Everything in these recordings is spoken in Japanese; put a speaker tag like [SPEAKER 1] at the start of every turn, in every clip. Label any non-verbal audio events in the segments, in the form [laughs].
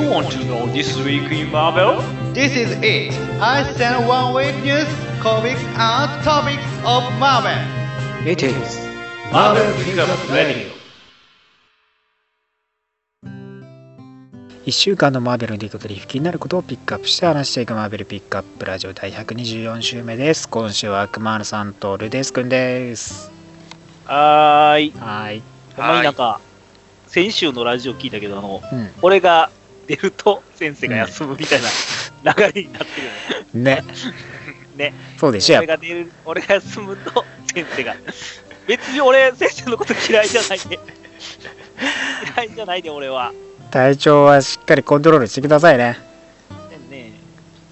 [SPEAKER 1] You want to know this week in Marvel?
[SPEAKER 2] This is it. I send one week news, comics, and topics of Marvel.
[SPEAKER 3] It is
[SPEAKER 1] Marvel Pickup Radio.
[SPEAKER 3] 1週間のマーベルの出来事で気になることをピックアップして話していくマーベルピックアップラジオ第124週目です今週は悪魔のさんとルデスくんです
[SPEAKER 4] はーい。
[SPEAKER 3] はい
[SPEAKER 4] ほんまになんか、先週のラジオ聞いたけど、あの、
[SPEAKER 3] うん
[SPEAKER 4] 俺が出ると先生が休むみたいな流れになってるよね。
[SPEAKER 3] ね
[SPEAKER 4] ね。
[SPEAKER 3] そうでしょ
[SPEAKER 4] 俺が出る、俺が休むと先生が。別に俺、先生のこと嫌いじゃないで。嫌いじゃないで、俺は。
[SPEAKER 3] 体調はしっかりコントロールしてくださいね
[SPEAKER 4] ねね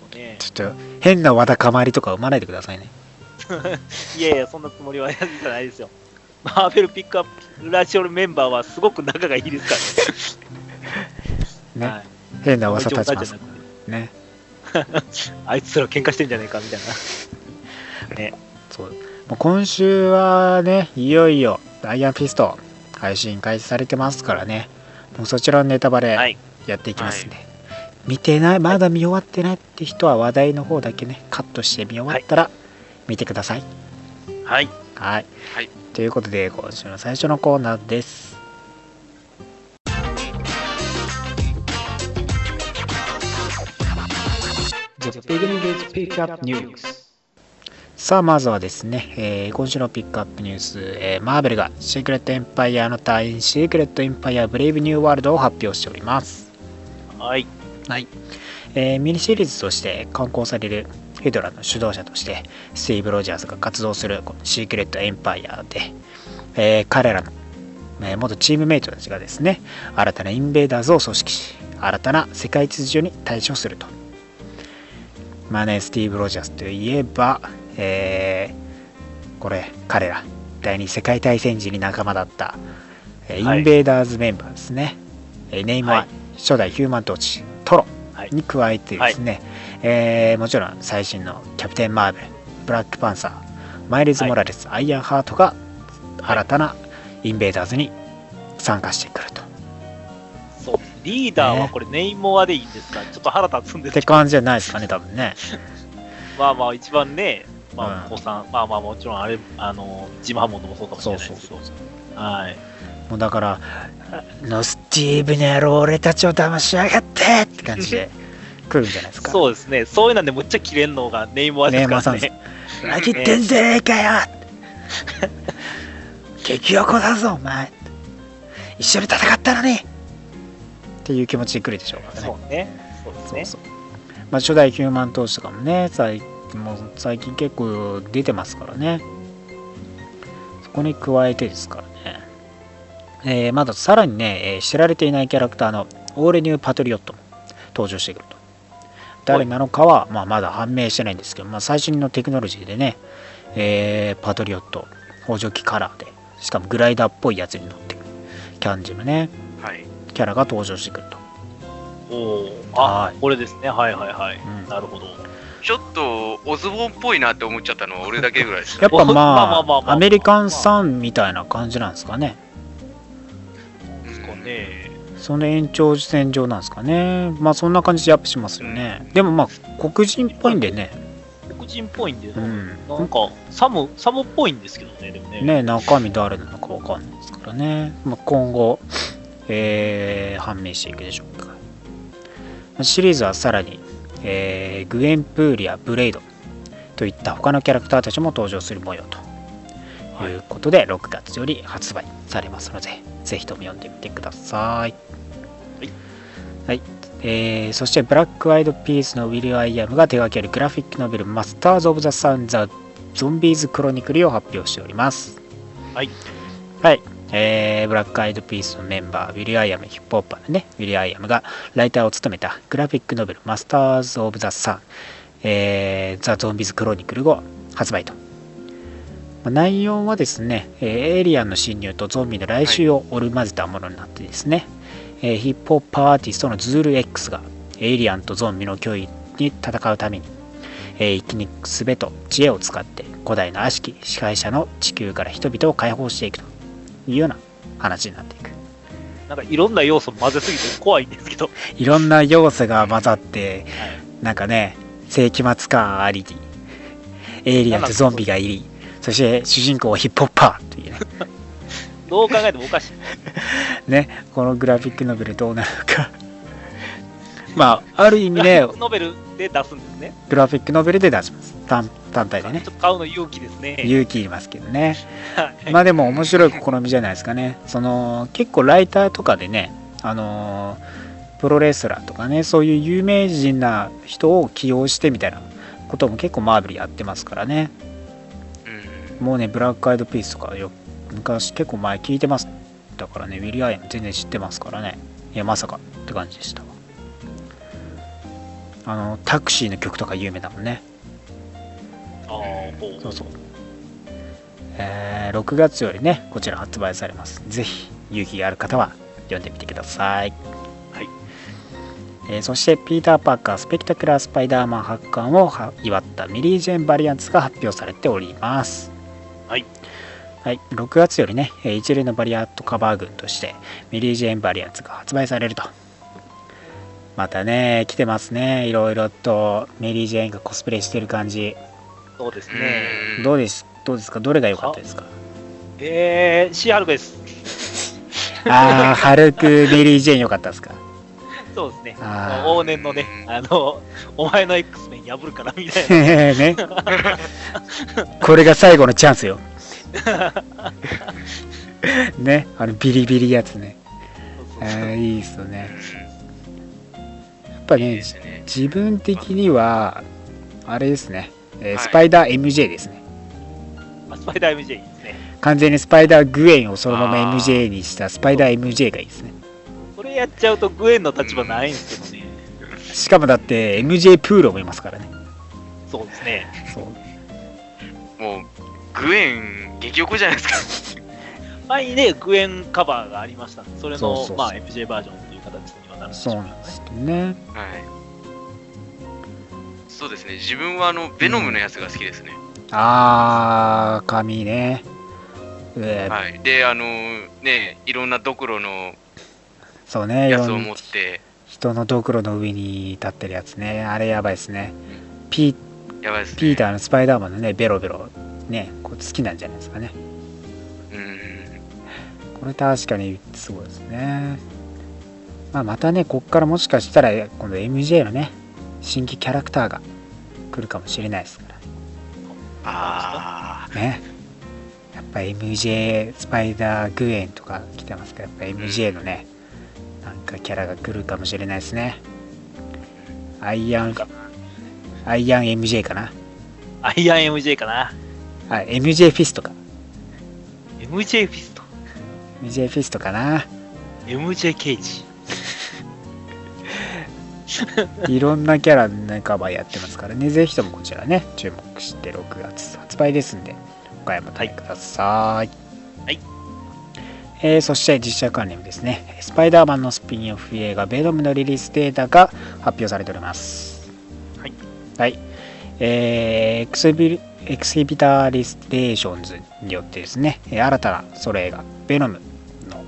[SPEAKER 4] ちょっとね。
[SPEAKER 3] ちょっと変なわだかまりとか生まないでくださいね [laughs]
[SPEAKER 4] いやいや、そんなつもりはやじゃないですよ。マーベルピックアップラジオのメンバーはすごく仲がいいですからね。
[SPEAKER 3] ね、
[SPEAKER 4] はい。
[SPEAKER 3] 変な噂立ちます。ね。[laughs]
[SPEAKER 4] あいつら喧嘩してんじゃねえかみたいな。[laughs] ね。
[SPEAKER 3] そう。もう今週はねいよいよダイヤピスト配信開始されてますからね。もうそちらのネタバレ
[SPEAKER 4] はい。
[SPEAKER 3] やっていきますんで、見てないまだ見終わってないって人は話題の方だけねカットして見終わったら見てください。
[SPEAKER 4] はい。
[SPEAKER 3] はい、
[SPEAKER 5] はい。
[SPEAKER 3] ということで今週の最初のコーナーですさあまずはですね、えー今週のピックアップニュース、えーマーベルがシークレットエンパイアの隊員シークレットエンパイアブレイブニューワールドを発表しております。
[SPEAKER 4] はい。
[SPEAKER 3] はい、えーミニシリーズとして刊行されるヒドラの主導者としてスティーブ・ロジャースが活動するこのシークレット・エンパイアで、えー彼らの、えー元チームメイトたちがですね新たなインベーダーズを組織し新たな世界秩序に対処するとまあねスティーブ・ロジャースといえば、えーこれ彼ら。第二次世界大戦時に仲間だった、えー
[SPEAKER 4] はい。
[SPEAKER 3] インベーダーズメンバーですね、えーネイモア、
[SPEAKER 4] はい
[SPEAKER 3] 初代ヒューマントーチトロ
[SPEAKER 4] はい。
[SPEAKER 3] に加えてですね、えーもちろん最新のキャプテン・マーベルブラックパンサーマイルズ・モラレス、アイアンハートが新たなインベーダーズに参加してくると。
[SPEAKER 4] リーダー
[SPEAKER 3] ね。
[SPEAKER 4] はこれネイモアでいいんですか、ちょっと腹立つんで
[SPEAKER 3] って
[SPEAKER 4] すけど、
[SPEAKER 3] 感じじゃないですかね多分ね。
[SPEAKER 4] まあまあ一番ね、まあ、
[SPEAKER 3] うん。
[SPEAKER 4] お子さん、まあまあもちろんあれ、あの、ジムハモンドもそうかもしれないですけど、はい。
[SPEAKER 3] もうだから「ノスティーブの野郎俺たちを騙しやがって!」って感じで来るんじゃないですか？
[SPEAKER 4] そうですね、そういうのでむっちゃ切れんのがネイモアですから
[SPEAKER 3] ネイ
[SPEAKER 4] ね。
[SPEAKER 3] 裏切ってんじゃねえかよ！[laughs] 激横だぞお前。一緒に戦ったのにっていう気持ちで来るでしょうからね
[SPEAKER 4] そうね。そうですね。
[SPEAKER 3] そうそうまあ、初代ヒューマン投資とかもね最もう最近結構出てますからねそこに加えてですからね、えーまださらにね、えー知られていないキャラクターのオーレニュー・パトリオットも登場してくると誰なのかは、まあ、まだ判明してないんですけど、まあ、最新のテクノロジーでね、えーパトリオット補助機カラーでしかもグライダーっぽいやつに乗ってるキャンジムね
[SPEAKER 5] はい。
[SPEAKER 3] キャラが登場してくると、
[SPEAKER 4] おー
[SPEAKER 3] はい、
[SPEAKER 4] あこれですね。はいはいはい。
[SPEAKER 3] うん
[SPEAKER 4] なるほど。
[SPEAKER 5] ちょっとオズボーンっぽいなって思っちゃったのは俺だけぐらいです。
[SPEAKER 3] やっぱま [laughs]
[SPEAKER 4] まあ
[SPEAKER 3] アメリカンサンみたいな感じなんですかね
[SPEAKER 4] ですかね。
[SPEAKER 3] その延長線上なんですかねまあそんな感じでアップしますよねでもまあ黒人っぽいんでね
[SPEAKER 4] 黒人っぽいんで、
[SPEAKER 3] うん
[SPEAKER 4] なんか、サム、サムっぽいんですけどね、でもね。
[SPEAKER 3] ね中身誰なのかわかんないですからね、まあ、今後、えー判明していくでしょうか。シリーズはさらに、えーグエンプーリアブレイドといった他のキャラクターたちも登場する模様とい。うことで、6月より発売されますのでぜひとも読んでみてください。
[SPEAKER 4] はい、
[SPEAKER 3] はい。えーそしてブラックアイドピースのウィル・アイアムが手掛けるグラフィックノベルマスターズ・オブ・ザ・サン・ザ・ゾンビーズ・クロニクルを発表しております。
[SPEAKER 4] はい。
[SPEAKER 3] はい、えーブラックアイドピースのメンバー、ウィル・アイ・アム、ヒップホッパーのね、ウィル・アイ・アムがライターを務めたグラフィックノベル、マスターズ・オブ・ザ・サン、えーザ・ゾンビズ・クロニクルを発売と。まあ内容はですね、えーエイリアンの侵入とゾンビの来襲を織り交ぜたものになってですね、えーヒップホッパーアーティストのズール X がエイリアンとゾンビの脅威に戦うために、えー生き抜く術と知恵を使って古代の悪しき支配者の地球から人々を解放していくというような話になっていく
[SPEAKER 4] なんかいろんな要素混ぜすぎて怖いんですけど。
[SPEAKER 3] いろんな要素が混ざって
[SPEAKER 4] はい
[SPEAKER 3] なんかね世紀末感ありエイリアンとゾンビがいりそして主人公はヒップホッパーというね [laughs]
[SPEAKER 4] どう考えてもおかしい。[laughs]
[SPEAKER 3] ねこのグラフィックノベルどうなるのかまあある意味ね
[SPEAKER 4] ノベルで出すんですね。
[SPEAKER 3] グラフィックノベルで出します。単単体でね。
[SPEAKER 4] ちょっと買うの勇気ですね。
[SPEAKER 3] 勇気いりますけどね。
[SPEAKER 4] はい。
[SPEAKER 3] まあでも面白い試みじゃないですかね。その結構ライターとかでねあのープロレスラーとかねそういう有名人な人を起用してみたいなことも結構マーベルやってますからね。
[SPEAKER 5] うん。
[SPEAKER 3] もうねブラックアイドピースとかよ昔結構前聞いてますだからね。ウィリアイアム全然知ってますからね。いやまさかって感じでした。わあのタクシーの曲とか有名だもんね
[SPEAKER 4] あーほう
[SPEAKER 3] そうそう。えー6月よりね、こちら発売されます。ぜひ、勇気がある方は読んでみてください。
[SPEAKER 4] はい。
[SPEAKER 3] えーそして、ピーター・パーカー・スペクタクラー・スパイダーマン発刊をは祝ったミリー・ジェーン・バリアンツが発表されております。
[SPEAKER 4] はい。
[SPEAKER 3] はい、6月よりね、えー一連のバリアットカバー群として、ミリー・ジェーン・バリアンツが発売されると。またね、来てますね。いろいろとメリー・ジェーンがコスプレしてる感じ。
[SPEAKER 4] そうですね。
[SPEAKER 5] うん
[SPEAKER 3] どうですどうですか？どれが良かったですか？
[SPEAKER 4] えー、シーハルクです。[laughs]
[SPEAKER 3] ああ、ハルク・メリー・ジェーン良かったですか？
[SPEAKER 4] そうですね。往年のね、あの、お前の X メン破るからみたいな。
[SPEAKER 3] ね。これが最後のチャンスよ。[laughs] ね、あのビリビリやつね。あーいいっすよね。やっぱ
[SPEAKER 5] いい
[SPEAKER 3] ね。自分的には、あれですね、えー
[SPEAKER 5] はい
[SPEAKER 3] スパイダー MJ ですね。
[SPEAKER 4] まあスパイダー MJ いいですね。
[SPEAKER 3] 完全にスパイダーグエンをそのまま MJ にしたスパイダー MJ がいいですね。
[SPEAKER 4] これやっちゃうとグエンの立場ないんですけどね。[laughs]
[SPEAKER 3] しかもだって MJ プールもいますからね。
[SPEAKER 4] そうですね。
[SPEAKER 3] そう
[SPEAKER 5] もう、グエン、激おこじゃないですか。
[SPEAKER 4] 前にね、グエンカバーがありましたんで、それの
[SPEAKER 3] そうそうそう
[SPEAKER 4] まあ、MJ バージョンという形にはなるんで
[SPEAKER 3] すけどね。
[SPEAKER 5] はい。そうですね。自分はあの、ベノムのやつが好きですね。
[SPEAKER 3] あー、髪ね。えー
[SPEAKER 5] はい。で、あの、ね、いろんなドクロの
[SPEAKER 3] そうね、
[SPEAKER 5] やつを持って、
[SPEAKER 3] 人のドクロの上に立ってるやつね。あれやばいですね。ピ
[SPEAKER 5] やばいですね。
[SPEAKER 3] ピーターのスパイダーマンのね、ベロベロ、ね、こう好きなんじゃないですかね。
[SPEAKER 5] うん。
[SPEAKER 3] これ確かにすごいですね。まあ、またね、こっからもしかしたら、今度 MJ のね、新規キャラクターが来るかもしれないですから。
[SPEAKER 5] あ
[SPEAKER 3] ね。やっぱ MJ スパイダーグエンとか来てますから、やっぱ MJ のね、なんかキャラが来るかもしれないですね。アイアン、アイアン MJ かな。
[SPEAKER 4] アイアン MJ かな。
[SPEAKER 3] あ、MJ フィストか。
[SPEAKER 4] MJ フィスト。
[SPEAKER 3] MJ フィストかな。
[SPEAKER 4] MJ ケージ。[laughs]
[SPEAKER 3] いろんなキャラのカバーやってますからね、ぜひともこちらね、注目して6月発売ですんで、お買い求めください。
[SPEAKER 4] はい。
[SPEAKER 3] えーそして実写関連ですね、スパイダーマンのスピンオフ映画、ベノムの release date が発表されております。
[SPEAKER 4] はい。
[SPEAKER 3] はい。えーエクスビエキシビター・リレーションズによってですね、えー新たなソロ映画、ベノムの、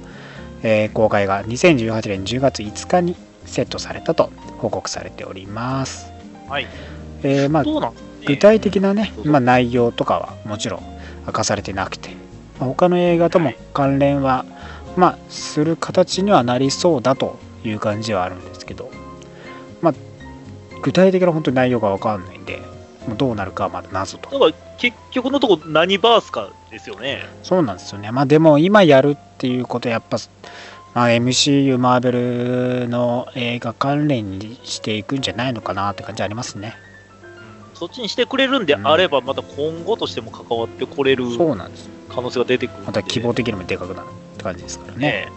[SPEAKER 3] えー公開が2018年10月5日にセットされたと報告されております。
[SPEAKER 4] はい。
[SPEAKER 3] えーまあ、
[SPEAKER 4] ね
[SPEAKER 3] 具体的なね、まあ、内容とかはもちろん明かされてなくて、まあ他の映画とも関連は、まあ、する形にはなりそうだという感じはあるんですけど、まあ、具体的な本当に内容が分かんないんで、もうどうなるかはまだ謎と。
[SPEAKER 4] だから結局のところ何バースかですよね。
[SPEAKER 3] そうなんですよね。まあでも今やるっていうことはやっぱ、まあ、MCU、マーベルの映画関連にしていくんじゃないのかなって感じありますね。
[SPEAKER 4] そっちにしてくれるんであれば、また今後としても関わってこれる
[SPEAKER 3] そうなんです。
[SPEAKER 4] 可能性が出てくる。
[SPEAKER 3] また希望的にもでかくなるって感じですからね。
[SPEAKER 4] ね。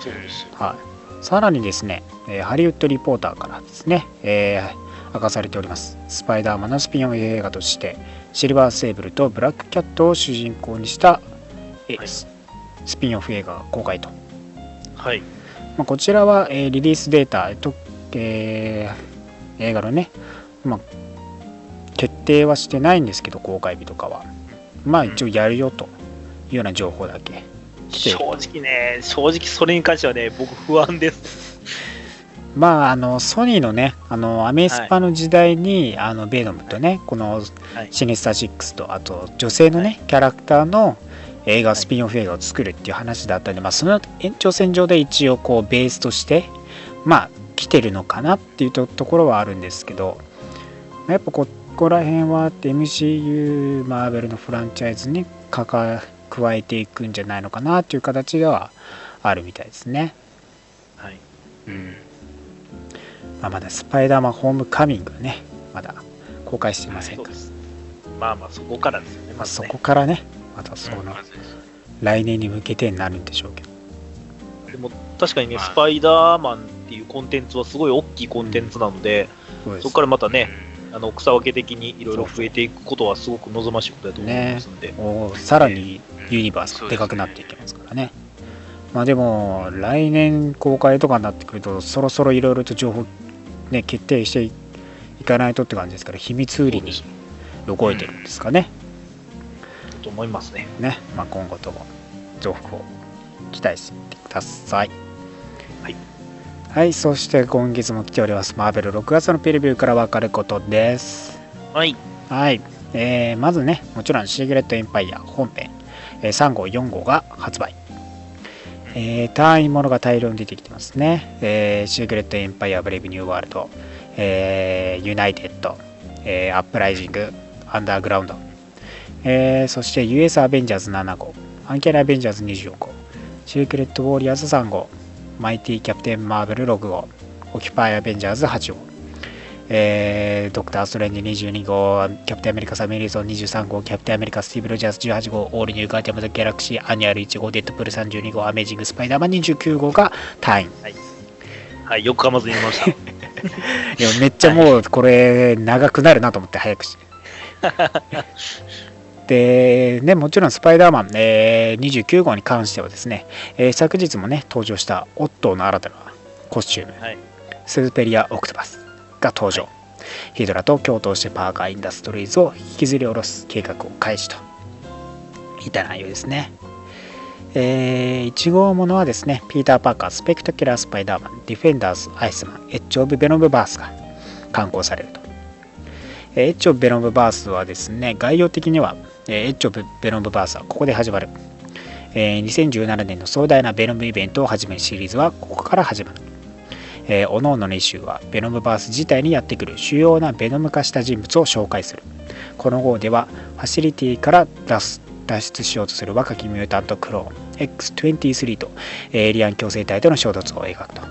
[SPEAKER 4] そうです。
[SPEAKER 3] はい、さらにですね、えーハリウッドリポーターからですね、えー明かされております。スパイダーマンのスピンオフ映画として、シルバーセーブルとブラックキャットを主人公にした、えー
[SPEAKER 4] はい
[SPEAKER 3] ススピンオフ映画が公開と。
[SPEAKER 4] はい。
[SPEAKER 3] まあ、こちらは、えーリリースデータ、えっとえー映画のね、まあ、決定はしてないんですけど、公開日とかは。まあ一応やるよというような情報だけ。
[SPEAKER 4] 正直ね、正直それに関してはね、僕不安です。
[SPEAKER 3] まああのソニーのねあのアメスパの時代に、あのベノムとねこの
[SPEAKER 4] はい。
[SPEAKER 3] シネスタ6とあと女性のね、キャラクターの映画スピンオフ映画を作るっていう話だったんで、まあ、その延長線上で一応こうベースとしてまあ来てるのかなっていうとところはあるんですけどやっぱここら辺は MCU マーベルのフランチャイズに加えていくんじゃないのかなっていう形ではあるみたいですね。
[SPEAKER 4] はい。
[SPEAKER 3] うんまあ、まだスパイダーマンホームカミングはねまだ公開していませんから、
[SPEAKER 4] そうです。まあまあ、そこからですよね、
[SPEAKER 3] ま
[SPEAKER 4] ね
[SPEAKER 3] そこ。からねまたその来年に向けてになるんでしょうけど。
[SPEAKER 4] でも、確かにね、
[SPEAKER 5] まあ。
[SPEAKER 4] スパイダーマンっていうコンテンツはすごい大きいコンテンツなので、
[SPEAKER 3] そうです
[SPEAKER 4] そこからまたね、あの草分け的にいろいろ増えていくことはすごく望ましいことだと思いますので、
[SPEAKER 3] おさらにユニバースがでかくなっていきますからね。まあでも来年公開とかになってくるとそろそろいろいろと情報ね決定していかないとって感じですから秘密売りに動いてるんですかね、
[SPEAKER 4] と思いますね。
[SPEAKER 3] ね、まあ、今後とも情報を期待してください。
[SPEAKER 4] はい。
[SPEAKER 3] はい、そして今月も来ております。マーベル6月のプレビューから分かることです。
[SPEAKER 4] はい。
[SPEAKER 3] はい。えーまずね、もちろんシークレットエンパイア本編、えー3号、4号が発売。えータイインものが大量に出てきてますね。えーシークレットエンパイアブレイブニューワールド、えーユナイテッド、えーアップライジング、アンダーグラウンド、えーそして US アベンジャーズ7号、アンキャニィアベンジャーズ24号、シークレットウォーリアーズ3号、マイティキャプテンマーベル6号、オキュパイアベンジャーズ8号、えードクター・ストレンジ22号、キャプテンアメリカ・サム・ウィルソン23号、キャプテンアメリカ・スティーブ・ロジャース18号、オールニュー・ガーディアンズ・ギャラクシー、アニュアル1号、デッドプール32号、アメージング・スパイダーマン29号がタイイン。
[SPEAKER 4] はい、よく噛まずに言いました。[laughs]
[SPEAKER 3] いやめっちゃもうこれ長くなるなと思って早くして。[laughs] で、ね、もちろんスパイダーマン、えー29号に関してはですね、えー昨日もね、登場したオットーの新たなコスチューム、
[SPEAKER 4] はい
[SPEAKER 3] スーペリア・オクトパスが登場。ヒドラと共闘してパーカー・インダストリーズを引きずり下ろす計画を開始といった内容ですね。えー1号ものはですね、ピーター・パーカー、スペクタキュラー・スパイダーマン、ディフェンダーズ・アイスマン、エッジ・オブ・ベノム・バースが刊行されると。えーエッジ・オブ・ベノム・バースはですね、概要的には、えーエッジ・オブ・ベノム・バースはここで始まる。えー2017年の壮大なベノムイベントを始めるシリーズはここから始まる。えー、各々のイシューはベノムバース自体にやってくる主要なベノム化した人物を紹介する。この号ではファシリティから脱脱出しようとする若きミュータントクローン X23 とエイリアン共生体との衝突を描くと。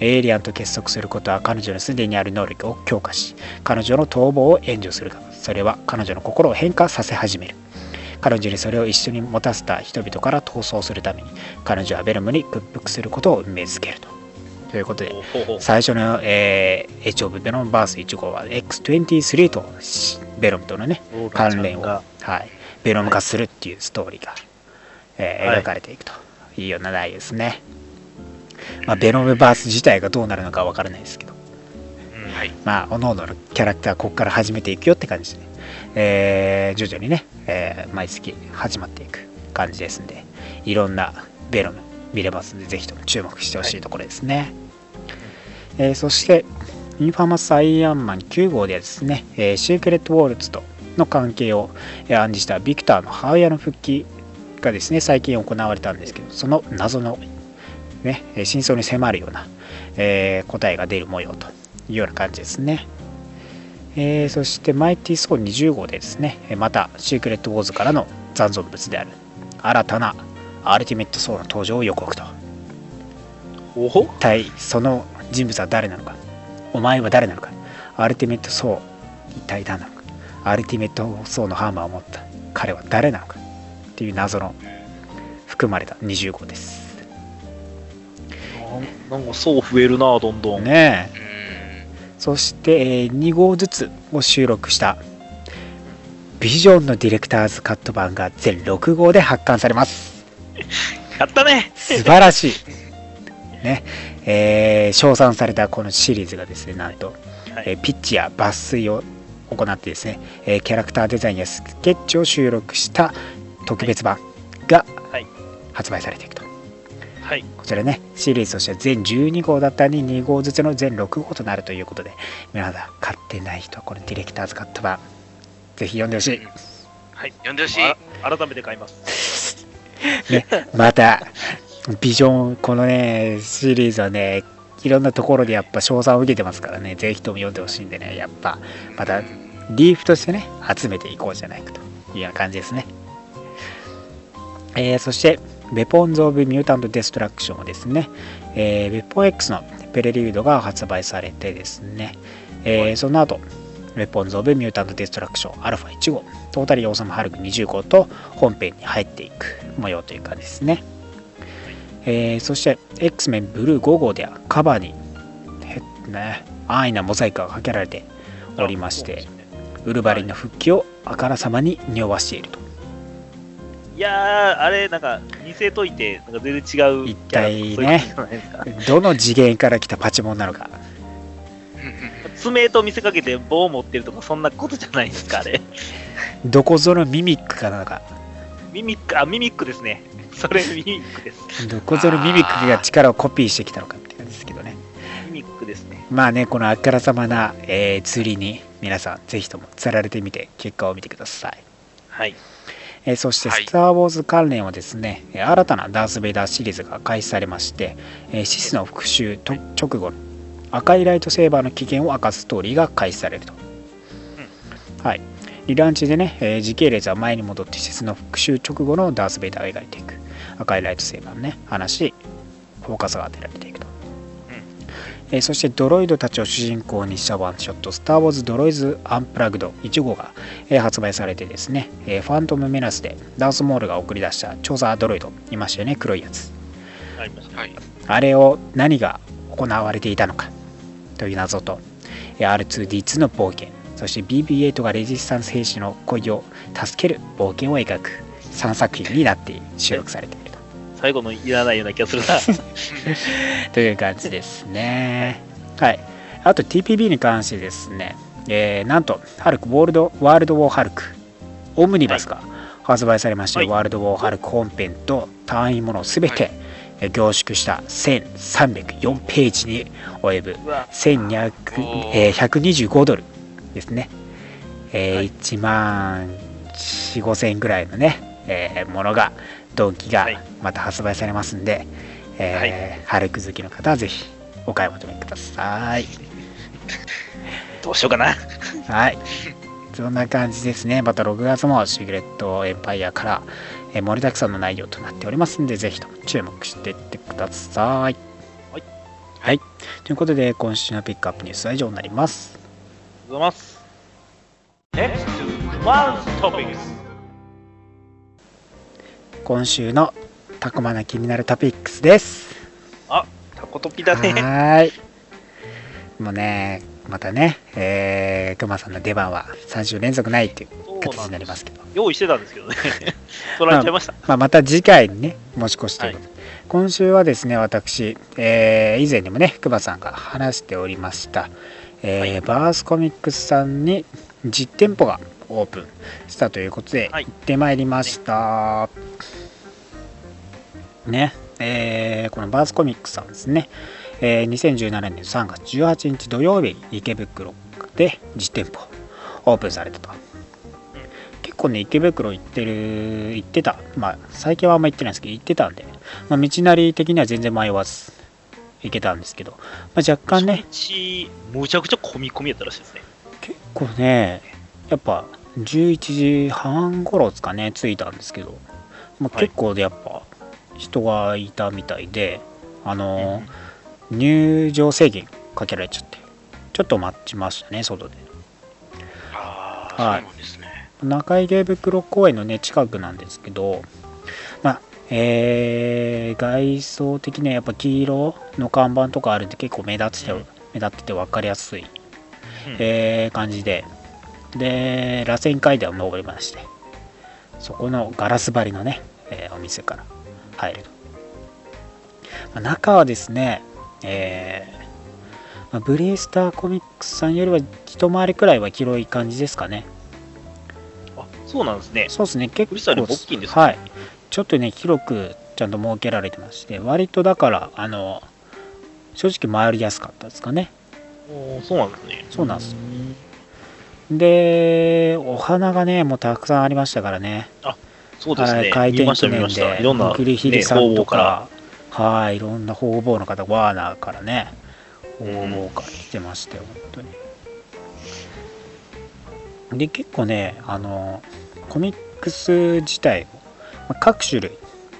[SPEAKER 3] エイリアンと結束することは彼女のすでにある能力を強化し、彼女の逃亡を援助するが、それは彼女の心を変化させ始める。彼女にそれを一緒に持たせた人々から逃走するために、彼女はベルムに屈服することを運命づけると。ということで、最初の、えー、エッジ・オブ・ベノム・バース1号は X23 とベノムとのね、関連を、
[SPEAKER 4] が
[SPEAKER 3] はい、ベノム化するっていうストーリーが、えー
[SPEAKER 4] はい
[SPEAKER 3] 描かれていくというような内容ですね。まあ、ベノムバース自体がどうなるのかわからないですけど、
[SPEAKER 4] うん
[SPEAKER 5] はい。
[SPEAKER 3] まあ、各々のキャラクターここから始めていくよって感じで、えー徐々にね、えー毎月始まっていく感じですんで、いろんなベノム見れますので、ぜひとも注目してほしいところですね。えーそして、インファマス・アイアンマン9号ではですね、えーシークレット・ウォーズとの関係をえー暗示したビクターの母親の復帰がですね、最近行われたんですけど、その謎の、ね、えー真相に迫るような、えー答えが出る模様というような感じですね。えーそして、マイティ・ソー20号でですね、えーまたシークレット・ウォーズからの残存物である新たなアルティメット・ソーの登場を予告と。
[SPEAKER 4] おほ？
[SPEAKER 3] 一体その人物は誰なのか？お前は誰なのか？アルティメットソー一体何なのか？アルティメットソーのハンマーを持った彼は誰なのか？っていう謎の含まれた20号です
[SPEAKER 4] なんかそう増えるな、どんどん。
[SPEAKER 3] ねえ
[SPEAKER 5] うん。
[SPEAKER 3] そして、えー2号ずつを収録したビジョンのディレクターズカット版が全6号で発刊されます。
[SPEAKER 4] やったね。
[SPEAKER 3] 素晴らしい。ね。えー称賛されたこのシリーズがですねなんと
[SPEAKER 4] はい。
[SPEAKER 3] えーピッチや抜粋を行ってですね、えーキャラクターデザインやスケッチを収録した特別版が
[SPEAKER 4] はい。
[SPEAKER 3] 発売されていくと
[SPEAKER 4] はい。
[SPEAKER 3] こちらねシリーズとしては全12号だったり2号ずつの全6号となるということで皆さん買ってない人はこのディレクターズカット版ぜひ読んでほしい
[SPEAKER 4] はい。
[SPEAKER 5] 呼んでほしい。
[SPEAKER 4] あ改めて買います。[laughs]
[SPEAKER 3] またビジョンこのねシリーズはねいろんなところでやっぱ賞賛を受けてますからねぜひとも読んでほしいんでねやっぱまたリーフとしてね集めていこうじゃないかというような感じですね、えーそして「ベポンズ・オブ・ミュータント・デストラクション」をですね、えー、ベポン X のペレリュードが発売されてですね、えーその後ウェポンズ・オブ・ミュータント・デストラクションアルファ1号。トータリー・オーサム・ハルク20号と本編に入っていく模様という感じですね、えーそして X メンブルー5号ではカバーにへね安易なモザイクがかけられておりましてウルヴァリンの復帰をあからさまに匂わしていると
[SPEAKER 4] いやー、あれ、なんか、似せといて、なんか全然違うキャラ
[SPEAKER 3] 一体ねどの次元から来たパチモンなのか
[SPEAKER 4] 爪と見せかけて棒を持ってるとか、そんなことじゃないですか、あれ。
[SPEAKER 3] どこぞのミミックかなのか
[SPEAKER 4] ミミック、あ、ミミックですね。それミミックです。
[SPEAKER 3] どこぞのミミックが力をコピーしてきたのかって感じですけどね
[SPEAKER 4] ミミックですね。
[SPEAKER 3] まあねこのあからさまな、えー釣りに皆さんぜひとも釣られてみて結果を見てください
[SPEAKER 4] はい。
[SPEAKER 3] えーそして、
[SPEAKER 5] はい
[SPEAKER 3] スター・ウォーズ関連はですね、えー新たなダース・ベイダーシリーズが開始されまして、えーシスの復讐と直後の赤いライトセーバーの起源を明かすストーリーが開始されると。はい。リランチでね、えー時系列は前に戻ってシスの復讐直後のダース・ベイダーを描いていく赤いライトセーバーのね、話、フォーカスが当てられていくと。えーそしてドロイドたちを主人公にしたワンショット「スター・ウォーズ・ドロイズ・アンプラグド1号が、えー発売されてですね、えーファントム・メナスでダース・モールが送り出した調査ドロイドいましたよね黒いやつ
[SPEAKER 4] ありました。
[SPEAKER 5] はい。
[SPEAKER 3] あれを何が行われていたのかという謎とえー R2D2 の冒険そして BB8 がレジスタンス兵士の恋を助ける冒険を描く3作品になって収録されて
[SPEAKER 4] 最後のいらないような気がするな。[laughs]
[SPEAKER 3] という感じですね。はい。あと TPB に関してですね、えーなんと、ハルク、ウォールド、ワールド・ウォー・ハルク、オムニバスが発売されまして、
[SPEAKER 4] はい
[SPEAKER 3] ワールド・ウォー・ハルク本編と単位ものすべて、凝縮した1304ページに及ぶ
[SPEAKER 4] うわ、
[SPEAKER 3] 1200
[SPEAKER 5] おー
[SPEAKER 3] えー125ドルですね。えー
[SPEAKER 4] はい
[SPEAKER 3] 1万4、5千円ぐらいのね、えーものが、ドンキが
[SPEAKER 4] はい
[SPEAKER 3] また発売されますんで、えーハルク好きの方はぜひお買い求めください。
[SPEAKER 4] どうしようかな。
[SPEAKER 3] はい。そんな感じですね。また6月もシークレットエンパイアから、えー盛りだくさんの内容となっておりますんで、ぜひとも注目していってください。
[SPEAKER 4] はい。
[SPEAKER 3] はい。ということで、今週のピックアップニュースは以上になります。
[SPEAKER 4] ありがとうございます。
[SPEAKER 1] Next to One's Topics.
[SPEAKER 3] 今週のタコマな気になるトピックスです。
[SPEAKER 4] タコトピだね。
[SPEAKER 3] はーい。もうね、またね、えー、クマさんの出番は3週連続ないっていう形に
[SPEAKER 4] な
[SPEAKER 3] りますけど、
[SPEAKER 4] 用意してたんですけどね。[laughs] 取られちゃいました。
[SPEAKER 3] まあ、また次回にね、持ち越しということで、今週はですね、私、えー以前にもね、クマさんが話しておりました、えー
[SPEAKER 4] はい
[SPEAKER 3] バースコミックスさんに実店舗がオープンしたということで、
[SPEAKER 4] はい。
[SPEAKER 3] 行ってまいりました。ね、えーこのバースコミックスさんですね、えー2017年3月18日土曜日に池袋で実店舗オープンされたと。結構ね池袋行ってる行ってた。まあ最近はあんま行ってないんですけど行ってたんで、まあ、道なり的には全然迷わず行けたんですけど、まあ、若干ね。
[SPEAKER 4] むちゃくちゃ込み込みやったらしいですね。
[SPEAKER 3] 結構ねやっぱ11時半頃ですかね着いたんですけど、まあ、
[SPEAKER 4] はい。
[SPEAKER 3] 結構でやっぱ人がいたみたいで、あの入場制限かけられちゃって。ちょっと待ちましたね外で。
[SPEAKER 5] ああ、
[SPEAKER 3] はい。
[SPEAKER 5] そうなんですね。
[SPEAKER 3] 中池袋公園のね近くなんですけどまあえー外装的にはやっぱ黄色の看板とかあるんで結構目立ってて、
[SPEAKER 4] うん。
[SPEAKER 3] 目立ってて分かりやすい、
[SPEAKER 4] うん。
[SPEAKER 3] えー感じでで螺旋階段を登りましてそこのガラス張りのね、えーお店から入ると、まあ中はですねえーまあブリースターコミックスさんよりは一回りくらいは広い感じですかね
[SPEAKER 4] あ、そうなんですね。
[SPEAKER 3] そうですね、結構、
[SPEAKER 4] ブリスターよりも大きいんですね
[SPEAKER 3] はい。ちょっとね、広くちゃんと設けられてまして割とだからあの正直回りやすかったですかね
[SPEAKER 4] おーそうなんですね。
[SPEAKER 3] そうなんですよでお花がねもうたくさんありましたからね。
[SPEAKER 4] そうですね。
[SPEAKER 3] はい開店記念。で
[SPEAKER 4] いろんな、
[SPEAKER 3] 栗ひり
[SPEAKER 4] ね、
[SPEAKER 3] さんと
[SPEAKER 4] か。
[SPEAKER 3] はいいろんな方々の方ワーナーからね方々から来てましたよ本当に。で結構ねあのコミックス自体を、まあ各種類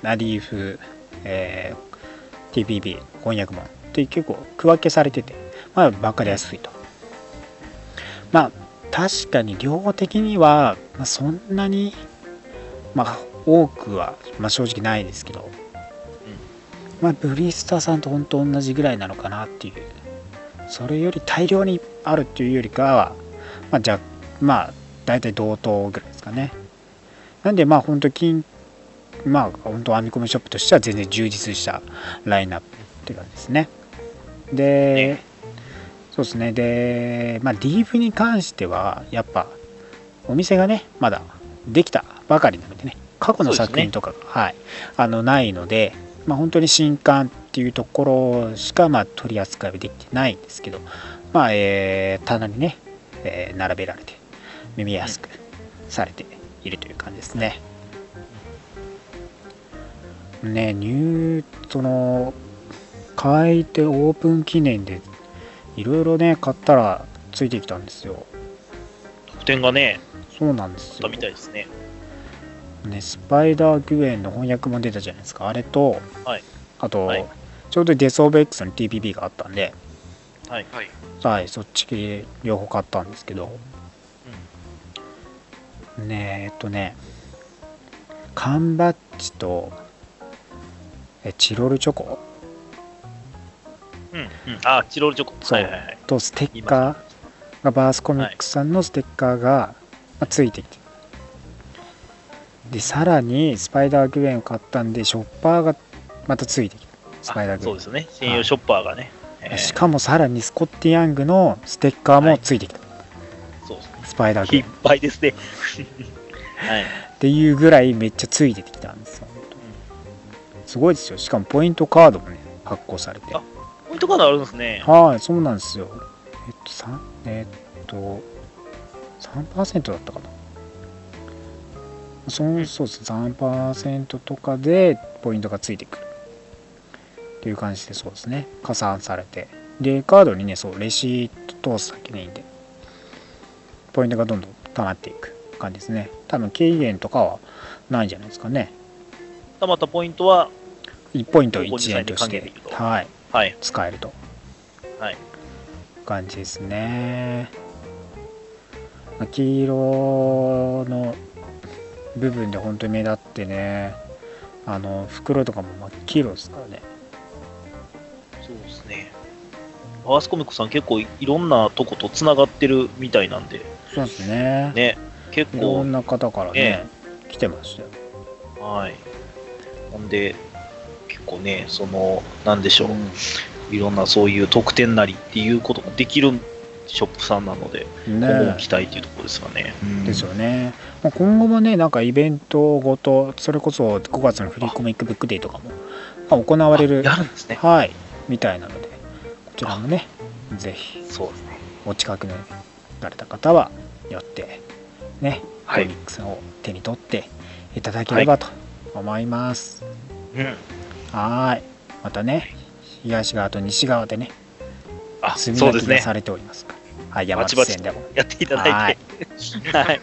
[SPEAKER 3] ラリーフ、えー TPB 翻訳本って結構区分けされててまあ分かりやすいと。まあ確かに量的には、まあ、そんなにまあ多くは、まあ、正直ないですけど、まあブリスターさんと本当同じぐらいなのかなっていう。それより大量にあるっていうよりかはまあじゃまあ大体同等ぐらいですかね。なんでまあ本当金まあ本当編み込みショップとしては全然充実したラインナップっていう感じですね。で、そうですねでまあ DV に関してはやっぱお店がねまだできたばかりなのでね過去の作品とかが、はい、あのないので、まあ、本当に新刊っていうところしか、まあ、取り扱いはできてないんですけど、まあえー棚にね、えー並べられて見やすくされているという感じですね。ね入その開店オープン記念でいろいろね買ったらついてきたんですよ。
[SPEAKER 4] 特典がね、
[SPEAKER 3] そうなんですよ
[SPEAKER 4] あったみ。たいですね。
[SPEAKER 3] ね、スパイダー・グエンの翻訳も出たじゃないですか。あれと、
[SPEAKER 4] はい
[SPEAKER 3] あと、
[SPEAKER 4] はい
[SPEAKER 3] ちょうどデス・オブ・エックスの TPB があったんで、
[SPEAKER 5] はい。
[SPEAKER 3] はい、そっち両方買ったんですけど、ねえっとね、缶バッジと、えチロルチョコ
[SPEAKER 4] うん。うん。あ、チロルチョコ。
[SPEAKER 3] そう
[SPEAKER 4] はいはいはい。
[SPEAKER 3] とステッカーがバースコミックスさんのステッカーが、まあついてきてでさらにスパイダーグエンを買ったんでショッパーがまたついてきたスパイダーグエン
[SPEAKER 4] あそうですね。専用ショッパーがね。えー
[SPEAKER 3] しかもさらにスコッティ・ヤングのステッカーもついてきた、
[SPEAKER 4] そうですね。
[SPEAKER 3] スパイダーグエ
[SPEAKER 4] いっ
[SPEAKER 3] ンっ
[SPEAKER 4] ぱいですね。[laughs] はい。
[SPEAKER 3] ていうぐらいめっちゃついてきたんですよ、すごいですよしかもポイントカードもね発行されて
[SPEAKER 4] あポイントカードあるんですね。
[SPEAKER 3] はいそうなんですよ。えっと3えっと3%だったかな。そのそうです。3%とかでポイントがついてくる。っていう感じでそうですね。加算されて。でカードにねそうレシート通すだけでいいんで。ポイントがどんどん溜まっていく感じですね。多分軽減とかはないんじゃないですかね。
[SPEAKER 4] たまったポイントは、
[SPEAKER 3] 1ポイント
[SPEAKER 4] ご自
[SPEAKER 3] 1円として。はい
[SPEAKER 4] はい。
[SPEAKER 3] 使えると。
[SPEAKER 4] はい。
[SPEAKER 3] 感じですね。まあ黄色の部分で本当に目立ってねあの袋とかも真っ黄色ですからね。
[SPEAKER 4] そうですね。バースコミックさん結構いろんなとことつながってるみたいなんで、
[SPEAKER 3] そうですね。
[SPEAKER 4] ね、結
[SPEAKER 3] いろ
[SPEAKER 4] 構、
[SPEAKER 3] んな方からね
[SPEAKER 4] ね
[SPEAKER 3] 来てましたよ。
[SPEAKER 4] はい。ほんで、結構ね、その、なんでしょう、いろんなそういう特典なりっていうことができるショップさんなので、
[SPEAKER 3] うん
[SPEAKER 4] 今後も
[SPEAKER 3] ね
[SPEAKER 4] 期待っていうところですかね。うん
[SPEAKER 3] ですよね、まあ、今後もねなんかイベントごとそれこそ5月のフリーコミックブックデーとかも、まあ、行われる
[SPEAKER 4] あやるんですね。
[SPEAKER 3] はいみたいなのでこちらもねぜひ
[SPEAKER 4] そうですね。
[SPEAKER 3] お近くにられた方は寄ってね、
[SPEAKER 4] はい
[SPEAKER 3] コミックスを手に取っていただければと思います。
[SPEAKER 4] うん。
[SPEAKER 3] はーいまたね東側と西側でね
[SPEAKER 4] あ、そうですね。
[SPEAKER 3] されておりますから、はい、山手線でも
[SPEAKER 4] やっていただいて。はい。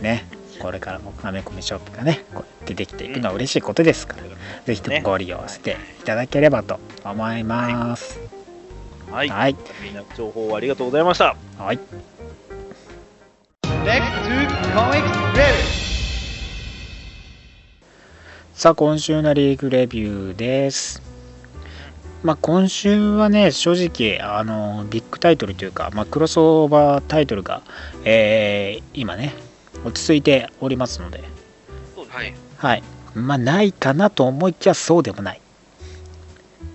[SPEAKER 3] ねこれからもアメコミショップがねこうやってできていくのは嬉しいことですから、ぜひともご利用していただければと思います。
[SPEAKER 4] はい。
[SPEAKER 3] はい、
[SPEAKER 4] みんな情報ありがとうございました。
[SPEAKER 3] はい、
[SPEAKER 2] Next to Comics.
[SPEAKER 3] さあ今週のリーグレビューです。まあ今週はね正直あのビッグタイトルというか、まあ、クロスオーバータイトルが、えー今ね落ち着いておりますので、
[SPEAKER 5] はい。
[SPEAKER 3] はい、まあないかなと思いきやそうでもない。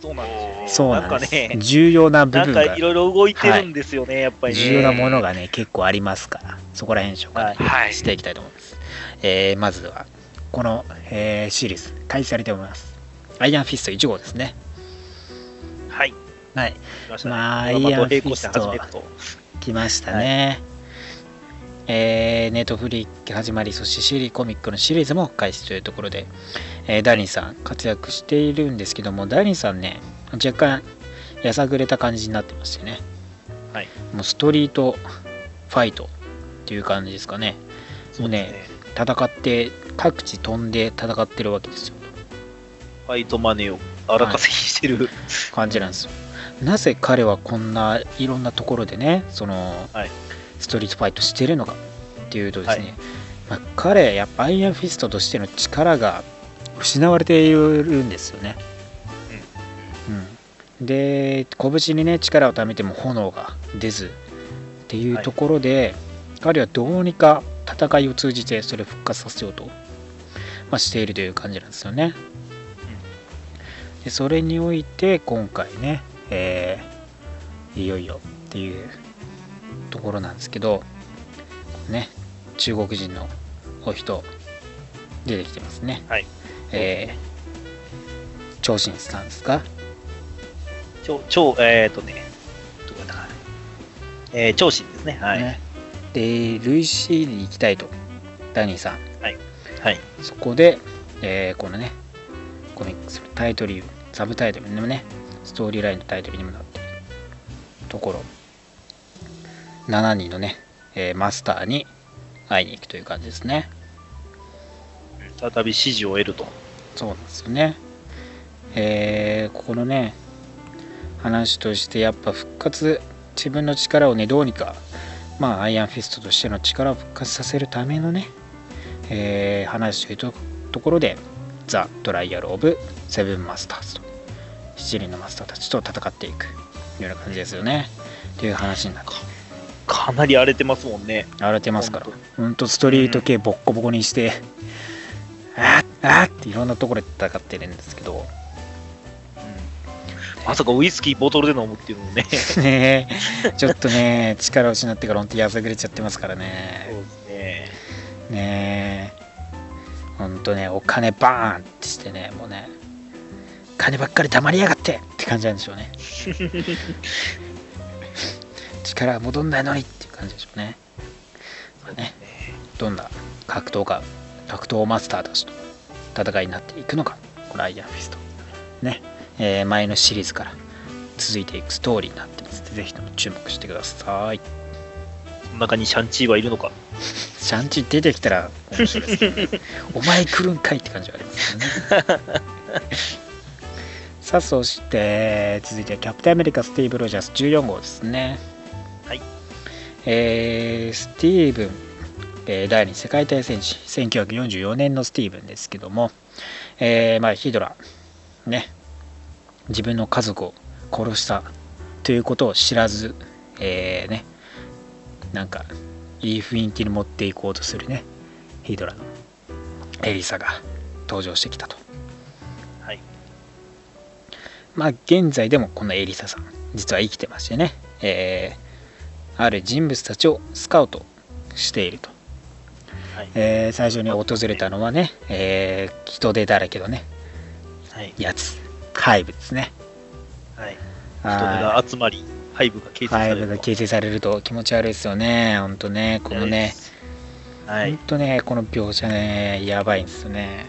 [SPEAKER 4] そうなんですよ
[SPEAKER 3] うなん。
[SPEAKER 4] かね、
[SPEAKER 3] 重要な部分が
[SPEAKER 4] いろいろ動いてるんですよね、やっぱりね。
[SPEAKER 3] 重要なものがね結構ありますからそこら辺紹介
[SPEAKER 5] はい。
[SPEAKER 3] していきたいと思います。えーまずはこの、えーシリーズ開始されております。アイアンフィスト1号ですね。
[SPEAKER 4] はい。
[SPEAKER 3] はい。
[SPEAKER 4] 来ま
[SPEAKER 3] あアイアン
[SPEAKER 4] と並行して始めると。
[SPEAKER 3] 来ましたね。えーネットフリック始まり、そしてシリコミックのシリーズも開始というところで、えーダニーさん活躍しているんですけども、ダニーさんね、若干やさぐれた感じになってましてね、
[SPEAKER 4] はい。
[SPEAKER 3] もうストリートファイトっていう感じですかね。もうね、戦って、各地飛んで戦ってるわけですよ。
[SPEAKER 4] ファイトマネーを荒稼ぎしてる。
[SPEAKER 3] 感じなんですよ。なぜ彼はこんないろんなところでね、その、
[SPEAKER 4] はい
[SPEAKER 3] ストリートファイトしてるのかっていうとですね、
[SPEAKER 4] はい
[SPEAKER 3] まあ、彼、やっぱアイアンフィストとしての力が失われているんですよね。うんで、拳にね、力をためても炎が出ずっていうところで、彼はどうにか戦いを通じてそれを復活させようと、まあ、しているという感じなんですよね。でそれにおいて今回ね、えーいよいよっていうところなんですけどね中国人のお人出てきてますね
[SPEAKER 4] はい
[SPEAKER 3] えー長身さんですか？
[SPEAKER 4] 超、超、えっ、ー、とね、どこやったかな。えー、長身ですね。はい。
[SPEAKER 3] ねでルイシーに行きたいと。ダニーさん。
[SPEAKER 4] はい。
[SPEAKER 3] そこで、えーこのねコミックスのタイトルサブタイトルにもねストーリーラインのタイトルにもなっているところ。7人のね、えーマスターに会いに行くという感じですね。
[SPEAKER 4] 再び指示を得ると。
[SPEAKER 3] そうなんですよね。えーここのね話としてやっぱ復活自分の力をねどうにかまあアイアンフィストとしての力を復活させるためのね、えー話というとところで The Trial of Seven Masters と七人のマスターたちと戦っていくような感じですよね。っていう話になって。
[SPEAKER 4] かなり荒れてますもんね。
[SPEAKER 3] 荒れてますから。
[SPEAKER 4] ほんと
[SPEAKER 3] ストリート系ボッコボコにして、あーあーっていろんなところで戦ってるんですけど
[SPEAKER 4] まさかウイスキーボトルで飲むっていうのもね。そ [laughs] う
[SPEAKER 3] ねえ。ちょっとね力を失ってからほんとやさぐれちゃってますからね。
[SPEAKER 4] ですね。
[SPEAKER 3] ねえ。ほんとねお金バーンってしてねもうね金ばっかり貯まりやがってって感じなんでしょうね。[laughs] 力が戻んないのにっていう感じでしょうね。まあねどんな格闘家格闘マスターたちと戦いになっていくのかこのアイアンフィスト。ね、えー前のシリーズから続いていくストーリーになってます。のでぜひとも注目してください。
[SPEAKER 4] この中にシャンチーはいるのか？
[SPEAKER 3] シャンチー出てきたら面白いです。けどねお前来るんかいって感じはありますよね。[laughs] さあそして続いてキャプテンアメリカスティーブ・ロジャース。14号ですね。
[SPEAKER 4] はい。
[SPEAKER 3] えースティーブン、えー第二次世界大戦時1944年のスティーブンですけども、えーまあ、ヒドラね自分の家族を殺したということを知らず、えーねなんかいい雰囲気に持っていこうとするねヒドラのエリサが登場してきたと
[SPEAKER 4] はい。
[SPEAKER 3] まあ現在でもこのエリサさん実は生きてましてね、えーある人物たちをスカウトしていると、
[SPEAKER 4] はい。
[SPEAKER 3] えー最初に訪れたのはね、えー人手だらけのね
[SPEAKER 4] はい。
[SPEAKER 3] やつハイブですね
[SPEAKER 4] はい。人手
[SPEAKER 3] は
[SPEAKER 4] が集まり、ハイブが形成されると。
[SPEAKER 3] が形成されると気持ち悪いですよね。ほんとねこのね。
[SPEAKER 4] はい。
[SPEAKER 3] ほん。とねこの描写ねやばいんですよね。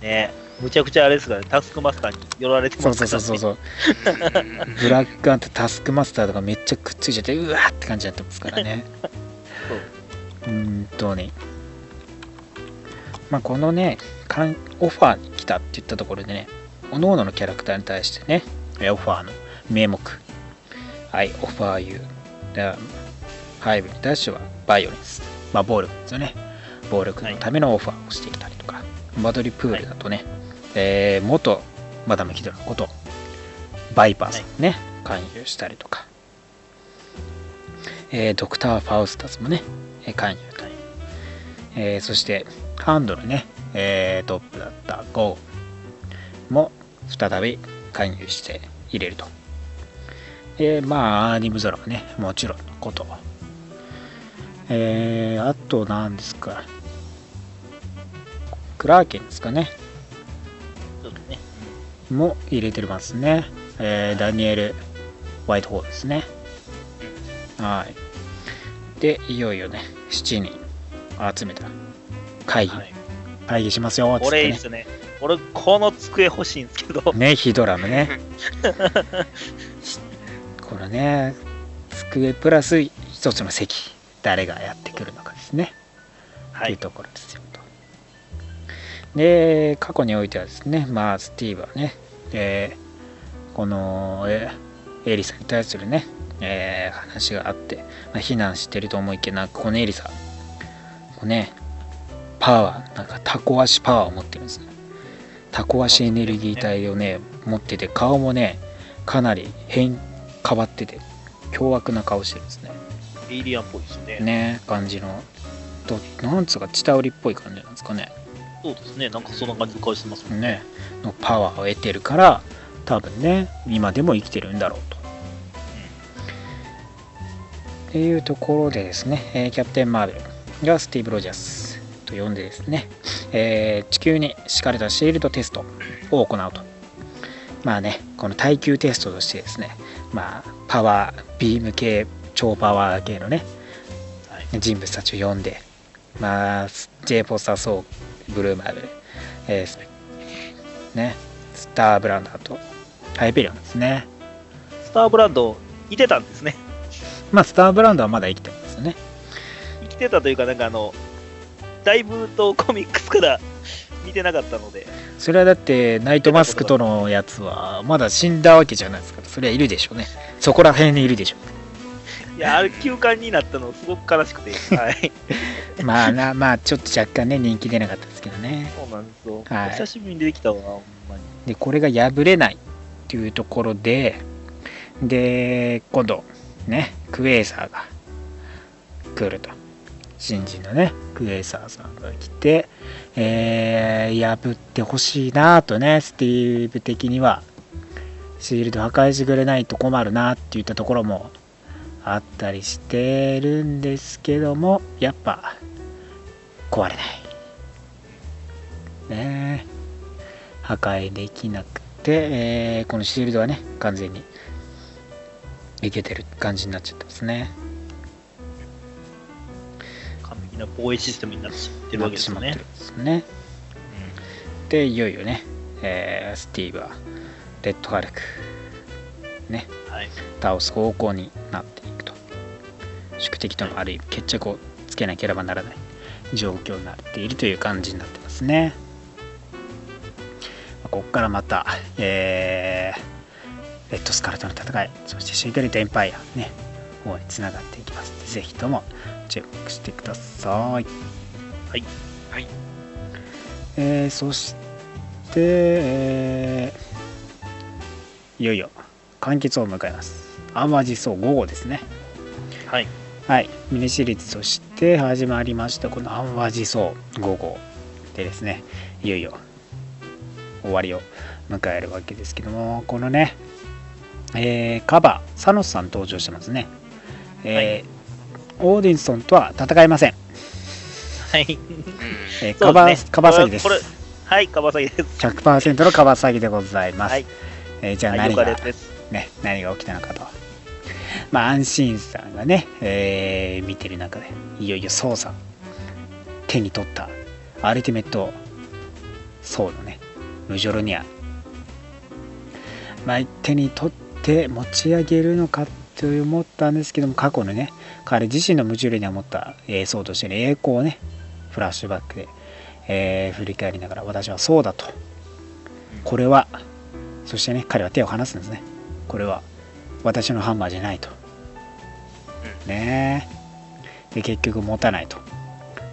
[SPEAKER 4] ねむちゃくちゃあれですからね、タスクマスターに寄られてますから、
[SPEAKER 3] そうそう
[SPEAKER 4] ね。
[SPEAKER 3] そうそう。[laughs] ブラックアンとタスクマスターとかめっちゃくっついちゃってうわーって感じになってますからね。本当に。まあこのねオファーに来たって言ったところでね各々のキャラクターに対してね。えオファーの。名目。I offer you でハイブに対してはバイオレンス。まあ暴力ですよね。暴力のためのオファーをしてきたりとか、マドリプールだとね、えー元マダム・ヒドラのこと。バイパーさんね、勧誘したりとか、えードクター・ファウスタスもね、えー勧誘と、えーそしてハンドルね、えートップだったゴーも再び勧誘して入れると。えーまあ、アーニムゾラはね、もちろんのこと。えーあと何ですか。クラーケンですかね。も入れてますね。えーダニエル・ホワイトホールですね。はい。で、いよいよね、7人集めた会議、
[SPEAKER 4] はい。
[SPEAKER 3] 会議しますよ、つってね
[SPEAKER 4] これいいっ。すね。俺、この机欲しいんですけど。
[SPEAKER 3] ね、ヒドラムね。[laughs] このね、机プラス一つの席、誰がやってくるのかですね。
[SPEAKER 4] はい。
[SPEAKER 3] というところですよと。で、過去においてはですね、まあ、スティーブはね、えーこの、えーエリサに対するね、えー話があって、まあ、非難してると思いきや、なんかこのエリサ、こうね、パワー、なんかタコ足パワーを持ってるんですね。タコ足エネルギー体をね、持ってて、顔もね、かなり変、変わってて、凶悪な顔してるんですね。
[SPEAKER 4] エイリアンっぽいですね。
[SPEAKER 3] ね、感じの、どなんつうか、チタウリっぽい感じなんですかね。
[SPEAKER 4] そうですね。なんかそんな感じの顔してますもん
[SPEAKER 3] ね、のパワーを得てるから多分ね今でも生きてるんだろうと。っていうところでですね、えーキャプテン・マーベルがスティーブ・ロジャースと呼んでですね、えー地球に敷かれたシールドテストを行うと。まあね、この耐久テストとしてですね、まあ、パワー、ビーム系、超パワー系のね、
[SPEAKER 4] はい
[SPEAKER 3] 人物たちを呼んで、まあ、J ポスター・ソー、ブルーマル、えースね、スターブランダーとハイペリオンですね。
[SPEAKER 4] スターブランド、いてたんですね。
[SPEAKER 3] まあ、スターブランドはまだ生きてますよね。
[SPEAKER 4] 生きてたというか、なんかあの、だいぶとコミックスから見てなかったので、
[SPEAKER 3] それはだって、ナイトマスクとのやつは、まだ死んだわけじゃないですから、それはいるでしょうね。そこら辺にいるでしょ
[SPEAKER 4] いや、あれ休館になったのすごく悲しくて、[laughs] はい。
[SPEAKER 3] う。まあな、まあ、ちょっと若干ね、人気出なかったですけどね。
[SPEAKER 4] そうなんですよ。
[SPEAKER 3] はい
[SPEAKER 4] お久しぶりに出てきたわ、ほんまに。
[SPEAKER 3] で、これが破れないっていうところで、で、今度、ね、クエーサーが来ると。新人のね、クエーサーさんが来て、えー破ってほしいなとね、スティーブ的には、シールド破壊してくれないと困るなっていったところもあったりしてるんですけども、やっぱ、壊れない。ね。え破壊できなくて、えーこのシールドはね完全にいけてる感じになっちゃってますね。
[SPEAKER 4] な防衛システムになってしまってるわけですよね。
[SPEAKER 3] ですね。でいよいよね、えースティーブはレッドハルクね
[SPEAKER 4] はい。
[SPEAKER 3] 倒す方向になっていくと。宿敵とのある意味決着をつけなければならない。状況になっているという感じになってますね。ここからまた、えーレッドスカルトの戦いそしてシークレットエンパイアね方につながっていきます。のでぜひともチェックしてください
[SPEAKER 4] はい。
[SPEAKER 5] はい。
[SPEAKER 3] えーそして、えーいよいよ完結を迎えます。淡路荘5号ですね。
[SPEAKER 4] はい。
[SPEAKER 3] はい、ミニシリーズとして始まりましたこの淡路荘5号でですね、いよいよ終わりを迎えるわけですけども、このね、えーカバー、サノスさん登場してますね。えーオーディンソンとは戦いません。
[SPEAKER 4] はい。
[SPEAKER 3] えーカバ
[SPEAKER 4] ね
[SPEAKER 3] カバサギです
[SPEAKER 4] こ。れ、はい、カバサギです。
[SPEAKER 3] 100%のカバサギでございます。
[SPEAKER 4] はい。
[SPEAKER 3] えーじゃあ
[SPEAKER 4] はい、
[SPEAKER 3] 何が。ね、何が起きたのかと。まあ、安心さんがね、えー見てる中で、いよいよ操作、手に取ったアルティメットソードね、ムジョルニア。まあ、手に取って持ち上げるのかと思ったんですけども、過去のね、彼自身のムジョルニアを持った、えー、ソードとしての栄光をね、フラッシュバックで、えー振り返りながら、私はそうだと。これは、そしてね、彼は手を離すんですね。これは私のハンマーじゃないと。ね。で、結局持たないと。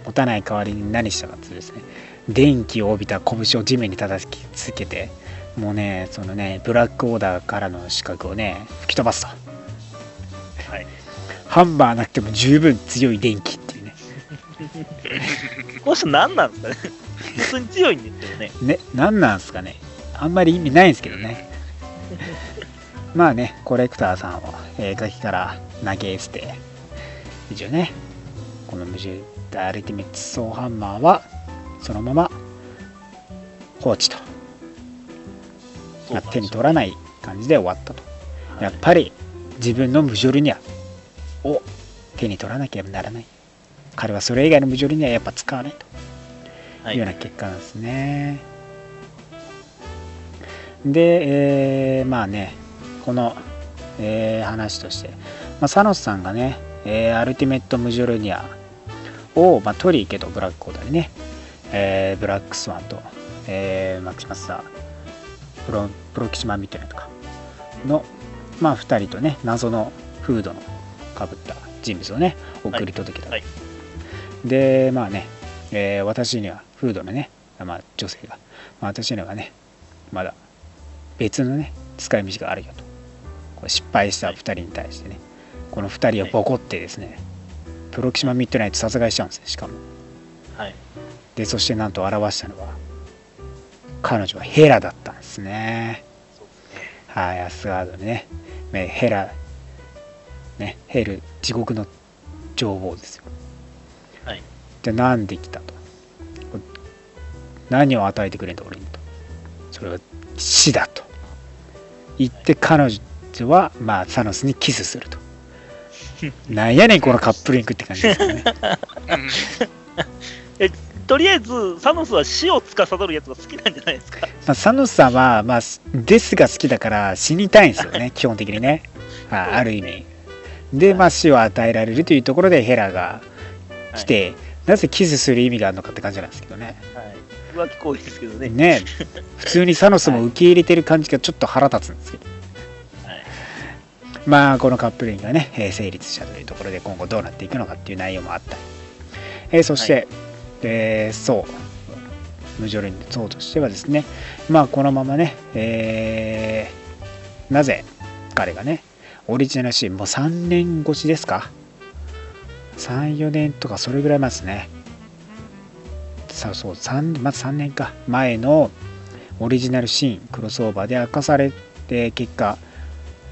[SPEAKER 3] 持たない代わりに何したかってですね、電気を帯びた拳を地面に叩きつけて、もうね、そのね、ブラックオーダーからの資格をね、吹き飛ばすと。
[SPEAKER 4] はい。
[SPEAKER 3] ハンマーなくても十分強い電気っていうね。
[SPEAKER 4] この人何なんですかね？普通に強いんですけどね。
[SPEAKER 3] ね、何なんすかね。あんまり意味ないんですけどね。まあね、コレクターさんを、えー、崖から投げ捨て、一応ね、この無重アルティメットソーハンマーは、そのまま放置とまあ手に取らない感じで終わったとやっぱり自分のムジョルニアを手に取らなければならない。彼はそれ以外のムジョルニアはやっぱ使わないと。
[SPEAKER 4] はい。いう
[SPEAKER 3] ような結果なんですね。で、えーまあね、この、えー話として、まあ、サノスさんがね、えーアルティメット・ムジョルニアを、まあ、トリーケとブラックコーダにね、えーブラックスワンと、えーマキシマスター、プロプロキシマミッドネとかの、まあ、2人とね、謎のフードのかぶった人物をね、送り届けた。
[SPEAKER 4] はい。
[SPEAKER 3] で、まあね、えー私にはフードのね、まあ、女性が、まあ、私にはねまだ別のね使い道があるよと。これ失敗した2人に対してね。この2人をボコってですね、プロキシマミッドナイト殺害しちゃうんですねしかも。
[SPEAKER 4] はい。
[SPEAKER 3] でそしてなんと表したのは彼女はヘラだったん
[SPEAKER 4] ですね。
[SPEAKER 3] はいアスガードでね。ねヘラねヘル地獄の女王ですよ。
[SPEAKER 4] はい。
[SPEAKER 3] でなんで来たと。何を与えてくれんだ俺にと。それは死だと。言って彼女はまあサノスにキスすると。[laughs] なんやねんこのカップリングって感じですよね。[laughs]
[SPEAKER 4] とりあえずサノスは死を司るやつが好きなんじゃないですか？
[SPEAKER 3] まあ、サノスさんは、まあ、デスが好きだから死にたいんですよね [laughs] 基本的にね。あある意味で、まあ、死を与えられるというところでヘラが来て、なぜキスする意味があるのかって感じなんですけどね。
[SPEAKER 4] はい、浮気行為ですけどね。
[SPEAKER 3] ね。[laughs] 普通にサノスも受け入れてる感じがちょっと腹立つんですけど、
[SPEAKER 4] はい。
[SPEAKER 3] まあこのカップリングがね、えー成立したというところで今後どうなっていくのかっていう内容もあったり、えーそして、
[SPEAKER 4] はい。
[SPEAKER 3] えーそう。ムジョルニそうとしてはですね。まあこのままね、えーなぜ彼がねオリジナルシーンもう3年越しですか？34年とかそれぐらい前ですね。さそう3まず3年か。前のオリジナルシーンクロスオーバーで明かされて結果、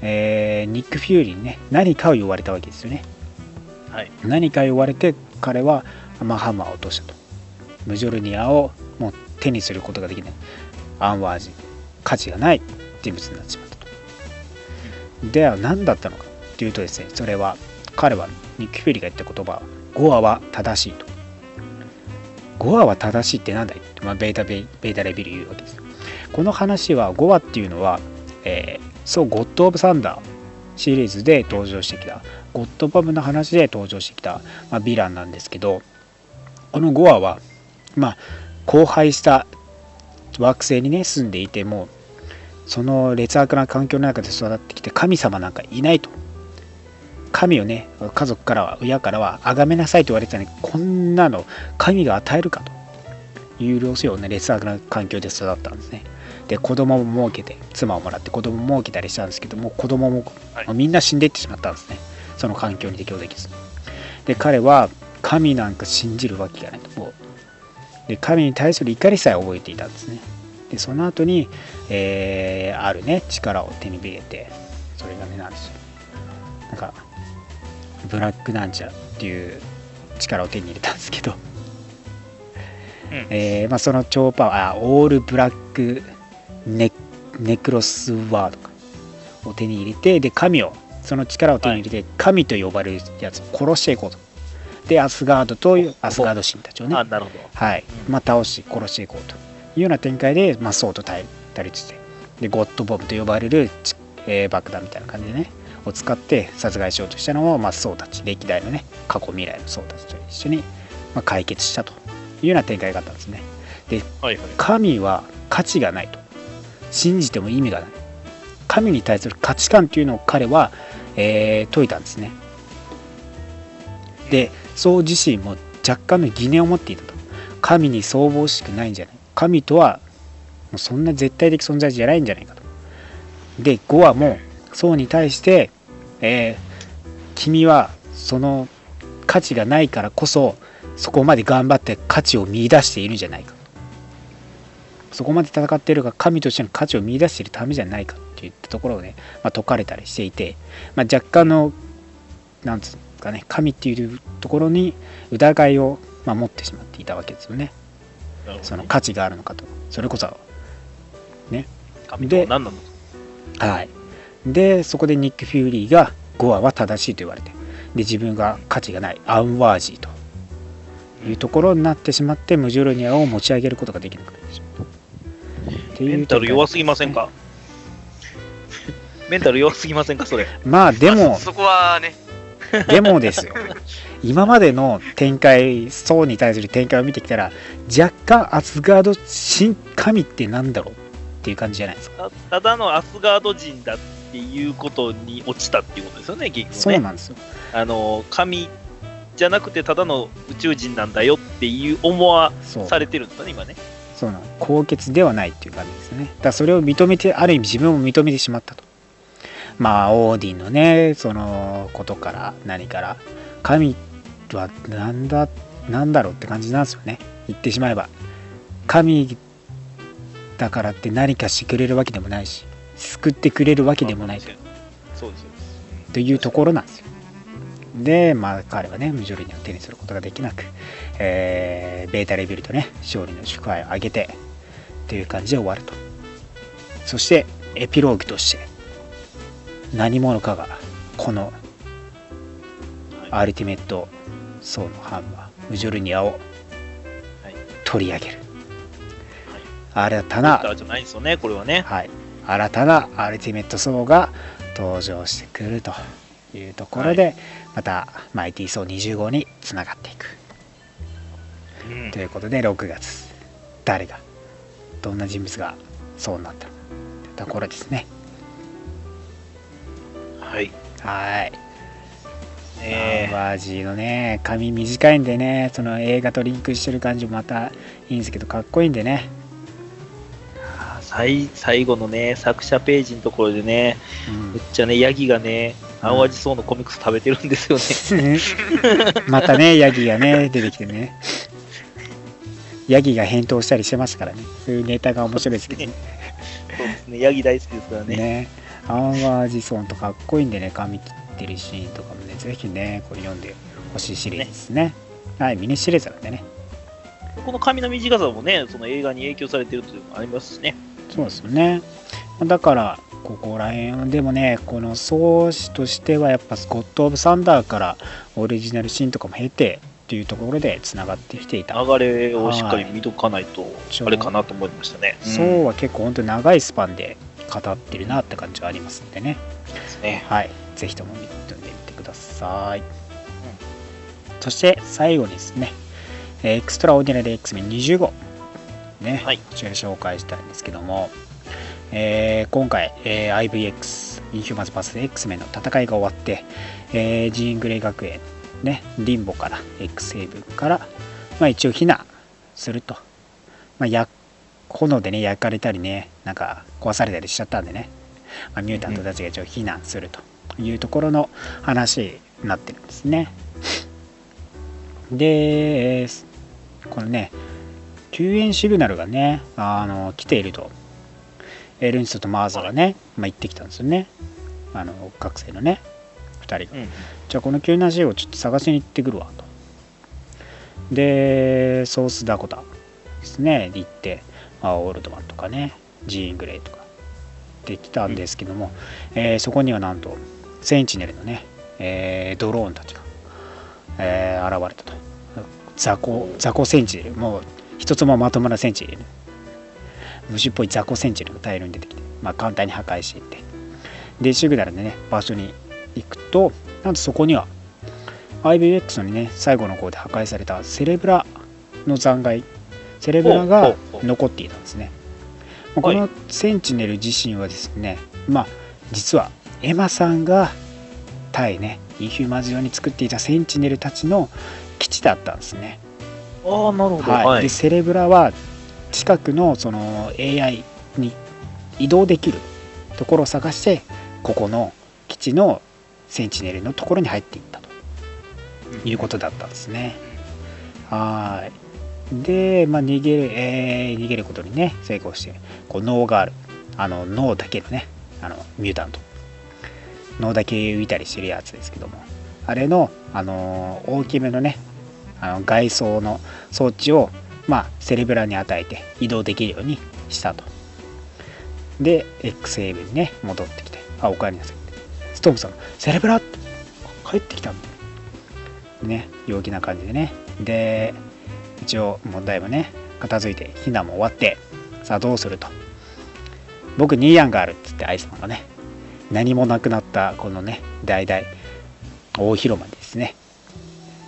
[SPEAKER 3] えーニック・フューリーにね何かを言われたわけですよね。
[SPEAKER 4] はい。
[SPEAKER 3] 何か言われて彼は、まあ、ハンマーを落としたと。ムジョルニアをもう手にすることができない。アンワージ価値がない人物になってしまったとでは何だったのかというとですねそれは彼はニック・フューリーが言った言葉はゴアは正しいと。ゴアは正しいってなんだい？って、まあ、ベータベベータレビル言うわけです。この話はゴアっていうのは、えーそうゴッド・オブ・サンダーシリーズで登場してきた。ゴッド・バムの話で登場してきた、まあ、ヴィランなんですけどこのゴアはまあ荒廃した惑星にね住んでいてもその劣悪な環境の中で育ってきて神様なんかいないと。神をね家族からは親からは崇めなさいと言われてたのにこんなの神が与えるかと。いう要請をね劣悪な環境で育ったんですね。で子供も設けて妻をもらって子供も設けたりしたんですけども子供も、みんな死んでいってしまったんですね。その環境に適応できずで彼は神なんか信じるわけがないと。もうで神に対する怒りさえ覚えていたんですね。でその後に、えーあるね力を手に入れてそれがねなんですよ。なんかブラックなんちゃらっていう力を手に入れたんですけど、
[SPEAKER 4] うん。
[SPEAKER 3] えーまあ、その超パワーあオールブラックネネクロスワードか。を手に入れてで神をその力を手に入れて神と呼ばれるやつを殺していこうと。でアスガードとアスガード神たちをね。はい。まあ、倒し殺していこうというような展開で、まあ、ソウと対対立してでゴッドボムと呼ばれる、ちえー爆弾みたいな感じでねを使って殺害しようとしたのを、まあ、ソウたち歴代のね過去未来のソウたちと一緒に、まあ、解決したというような展開があったんですね。
[SPEAKER 4] はいはい。
[SPEAKER 3] 神は価値がないと。信じても意味がない。神に対する価値観というのを彼は、えー説いたんですね。でそう自身も若干の疑念を持っていたと。神に相応しくないんじゃない。神とはもうそんな絶対的存在じゃないんじゃないかと。でゴアもそうに対して、えー君はその価値がないからこそそこまで頑張って価値を見出しているんじゃないかそこまで戦っているが神としての価値を見出しているためじゃないかっていったところをね、まあ、解かれたりしていて、まあ、若干のなんつうんですかね神っていうところに疑いを、まあ、持ってしまっていたわけですよね。その価値があるのかと。それこそね。
[SPEAKER 4] 神とは何なの？
[SPEAKER 3] はい、でそこでニック・フューリーがゴアは正しいと言われてで自分が価値がないアンワージーと。いうところになってしまってムジュルニアを持ち上げることができなくなってしまう。
[SPEAKER 4] メンタル弱すぎませんか？[laughs] メンタル弱すぎませんか？それ。
[SPEAKER 3] まあでも
[SPEAKER 5] まあそそこはね、[laughs]
[SPEAKER 3] でもですよ。今までの展開層に対する展開を見てきたら若干アスガード新神ってなんだろう？っていう感じじゃないですか。
[SPEAKER 4] たただのアスガード人だっていうことに落ちたっていうことですよね、結局ね。
[SPEAKER 3] そうなんですよ。
[SPEAKER 4] あの、神じゃなくてただの宇宙人なんだよっていう思わされてるんですよね、今ね。
[SPEAKER 3] そうなの。高潔ではないっていう感じですね。だそれを認めてある意味自分を認めてしまったと。まあオーディンのねそのことから何から神はなんだなんだろうって感じなんですよね。言ってしまえば。神だからって何かしてくれるわけでもないし救ってくれるわけでもないと。
[SPEAKER 4] そうですよ。
[SPEAKER 3] というところなんですよ。でまあ彼はね無条理には手にすることができなく、えーベータレビルとね勝利の祝杯を挙げてという感じで終わると。そしてエピローグとして何者かがこのアルティメットソーのハンマームジョルニアを
[SPEAKER 4] はい。
[SPEAKER 3] 取り上げる、
[SPEAKER 4] はい
[SPEAKER 3] 新たな
[SPEAKER 4] じゃないんですよね、これはね。
[SPEAKER 3] はい、新たなアルティメットソーが登場してくるというところで、またマイティーソー20号につながっていく。
[SPEAKER 4] うん。
[SPEAKER 3] ということで6月。誰がどんな人物がそうなったというところですね。
[SPEAKER 4] はい。
[SPEAKER 3] はい。
[SPEAKER 4] え。
[SPEAKER 3] アンバージーのね髪短いんでねその映画とリンクしてる感じもまたいいんですけどかっこいいんでね、
[SPEAKER 4] ー最最後のね、作者ページのところでね、
[SPEAKER 3] うん。
[SPEAKER 4] めっちゃね、ヤギがね、アンワジソウのコミックス食べてるんですよね。
[SPEAKER 3] またねヤギがね出てきてね。ヤギが返答したりしてますからね。そういうネタが面白いですけどね。
[SPEAKER 4] そうですね、ヤギ大好きですからね。
[SPEAKER 3] ね。アンワージソンとかっこいいんでね髪切ってるシーンとかもねぜひねこれ読んでほしいシリーズですね。はいミニシリーズなんでね。
[SPEAKER 4] この髪の短さもね、その映画に影響されてるというのもありますしね。
[SPEAKER 3] そうですよね。だからここら辺でもねこの創始としてはやっぱスコット・オブ・サンダーからオリジナルシーンとかも経てっていうところでつながってきていた。
[SPEAKER 4] 流れをしっかり見とかないと、あれかなと思いましたね。
[SPEAKER 3] そうは結構本当に長いスパンで語ってるなって感じはありますんでね。
[SPEAKER 4] ね。
[SPEAKER 3] はい。ぜひとも見てみてください、そして最後にですねえーエクストラオーディナリー X メン20号ね、
[SPEAKER 4] はい。
[SPEAKER 3] こちら紹介したいんですけども、えー今回、えー IVX インヒューマンズ VS. X メンの戦いが終わって、えージーングレイ学園ねリンボから X ヘイブンから、まあ、一応避難すると、まあ、や炎でね焼かれたりねなんか壊されたりしちゃったんでね、まあ、ミュータントたちが一応避難するというところの話になってるんですね。で、えーこのね救援シグナルがねあの来ていると。エルンストとマーザがね、まあ、行ってきたんですよね。あの学生のね2人が。
[SPEAKER 4] うん。
[SPEAKER 3] じゃあこの救難シーをちょっと探しに行ってくるわと。でソースダコタですねで行って、まあ、オールドマンとかねジーン・グレイとか。できたんですけども、えーそこにはなんとセンチネルのね、えードローンたちが、えー現れたと。雑魚雑魚センチネル。もう一つもまともなセンチ。虫っぽい雑魚センチネルが大量に出てきて、まあ、簡単に破壊していって。でシグナルでね場所に行くとなんとそこには IVX のね最後の方で破壊されたセレブラの残骸。セレブラが残っていたんですね。まあこ
[SPEAKER 4] はい
[SPEAKER 3] のセンチネル自身はですねまあ実はエマさんが対ねインヒューマンズ用に作っていたセンチネルたちの基地だったんですね
[SPEAKER 4] ああ、なるほど。
[SPEAKER 3] はい。
[SPEAKER 4] はい。
[SPEAKER 3] でセレブラは近くのその AI に移動できるところを探してここの基地のセンチネルのところに入っていったと。いうことだったんですね。はい。で、まあ、逃げる、えー逃げることにね成功してこう脳があるあの脳だけのねあのミュータント。脳だけ浮いたりしてるやつですけども。あれの、あのー大きめのねあの外装の装置を、まあ、セレブラに与えて移動できるようにしたと。で X ヘイブンにね戻ってきてあおかえりなさいストームさんセレブラって帰ってきたんだよね陽気な感じでね。で一応問題もね片付いて避難も終わってさあどうすると。僕ニーヤンがあるっつってアイスマンがね何もなくなったこのね大々大広間ですね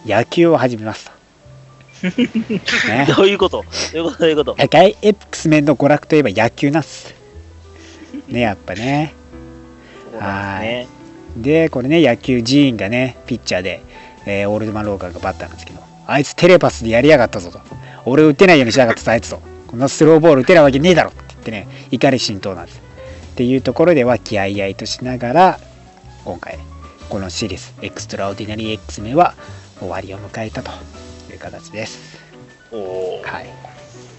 [SPEAKER 3] 野球を始めますと、[laughs] ね、
[SPEAKER 4] どういうこと？どういうこと？どういうこと
[SPEAKER 3] ？X メンの娯楽といえば野球なんす。ねやっぱね。
[SPEAKER 4] そうなんで
[SPEAKER 3] これね野球ジーンがねピッチャーで、えーオールドマン・ローガンがバッターなんですけどあいつテレパスでやりやがったぞと。俺を打てないようにしやがったぞあいつと。こんなスローボール打てないわけねえだろって言ってね怒り心頭なんです。っていうところでは和気あいあいとしながら今回このシリーズエクストラオーディナリー X メンは終わりを迎えたという形ですはい。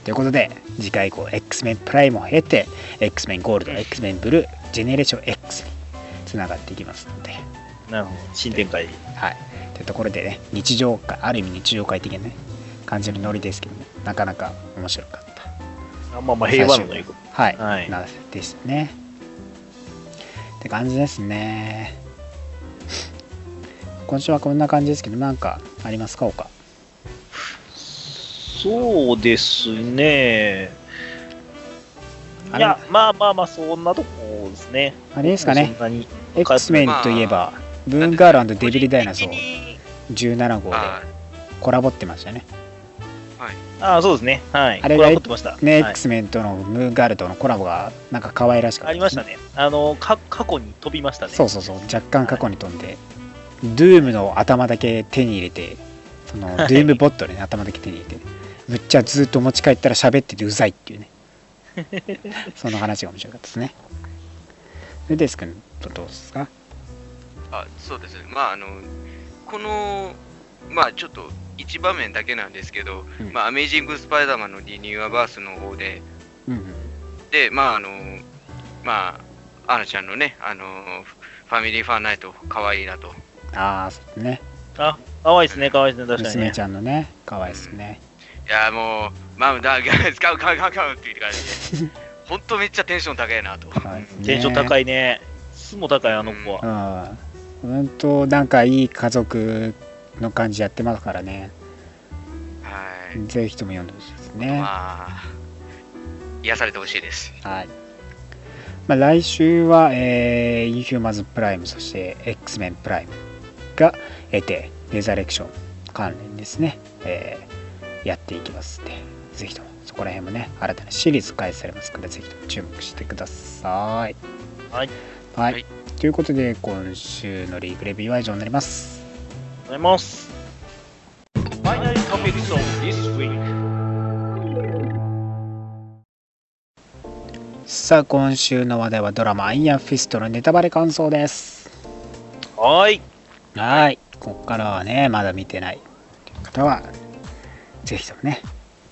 [SPEAKER 3] ということで、次回以降、X メンプライムを経て、X メンゴールド、X メンブルー、ジェネレーション X につながっていきますので、
[SPEAKER 4] なるほど。新展開。
[SPEAKER 3] はい。というところでね、日常回、ある意味日常回的なね、感じのノリですけども、なかなか面白かった。
[SPEAKER 4] あまあまあ平和のいうこと。
[SPEAKER 3] はい。
[SPEAKER 4] はい
[SPEAKER 3] なですね。って感じですね。今週はこんな感じですけど、なんかありますか、他？
[SPEAKER 4] そうですね。いや、まあまあまあ、そんなとこですね。
[SPEAKER 3] あれですかね X メンといえば、ブーンガールデビルダイナソー
[SPEAKER 5] 個人的に
[SPEAKER 3] 17号で
[SPEAKER 5] あ
[SPEAKER 3] コラボってましたね。
[SPEAKER 4] ああ、そうですね。はい。
[SPEAKER 3] あれ
[SPEAKER 4] これは持ってました。
[SPEAKER 3] ね、
[SPEAKER 4] はい
[SPEAKER 3] X メンとのムーンガールとのコラボがなんか可愛らしかった
[SPEAKER 4] ありましたね。あの、か過去に飛びましたね。
[SPEAKER 3] そうそうそう、若干過去に飛んで、ドゥームの頭だけ手に入れて、そのドゥームボットでね、頭だけ手に入れて、むっちゃずっと持ち帰ったら喋っててうざいっていうね。[laughs] その話が面白かったですね。で、デス君とどうですか？
[SPEAKER 5] あそうですね。まあ、あの、この、まあ、ちょっと一場面だけなんですけど、
[SPEAKER 3] うん
[SPEAKER 5] まあ、アメイジング・スパイダーマンのリニューアバースの方で、
[SPEAKER 3] うんうん。
[SPEAKER 5] で、まあ、あの、まあ、アナちゃんのね、あの、ファミリーファンナイト、可愛いなと。
[SPEAKER 3] ああ、そうですね。
[SPEAKER 4] あ、かわいいですね、かわいいですね、確かにね。
[SPEAKER 3] 娘ちゃんのね、可愛いですね。
[SPEAKER 5] いや、もう、まあ、だ、使う、買う、買う、買うっていう感じで、ほんとめっちゃテンション高いなと。
[SPEAKER 3] ね
[SPEAKER 4] テンション高いね。質も高い、あの子は。
[SPEAKER 3] うん。本当なんかいい家族の感じやってますからね。
[SPEAKER 5] はい。
[SPEAKER 3] ぜひとも読んでほしいですね。
[SPEAKER 5] まあ、癒されてほしいです。
[SPEAKER 3] はい。まあ、来週は、えー、インヒューマンズプライム、そして X メンプライムが得て、レザレクション関連ですね、えーやっていきますので、ぜひともそこら辺もね、新たなシリーズ開始されますから、ぜひとも注目してください。
[SPEAKER 4] はい。
[SPEAKER 3] はい。
[SPEAKER 5] はい
[SPEAKER 3] ということで、今週のリーグレビューは以上になります。
[SPEAKER 4] ありがとうございます。
[SPEAKER 3] さあ、今週の話題はドラマ、アイアンフィストのネタバレ感想です。
[SPEAKER 4] はーい。
[SPEAKER 3] はい。ここからはね、まだ見てないという方は、ぜひともね、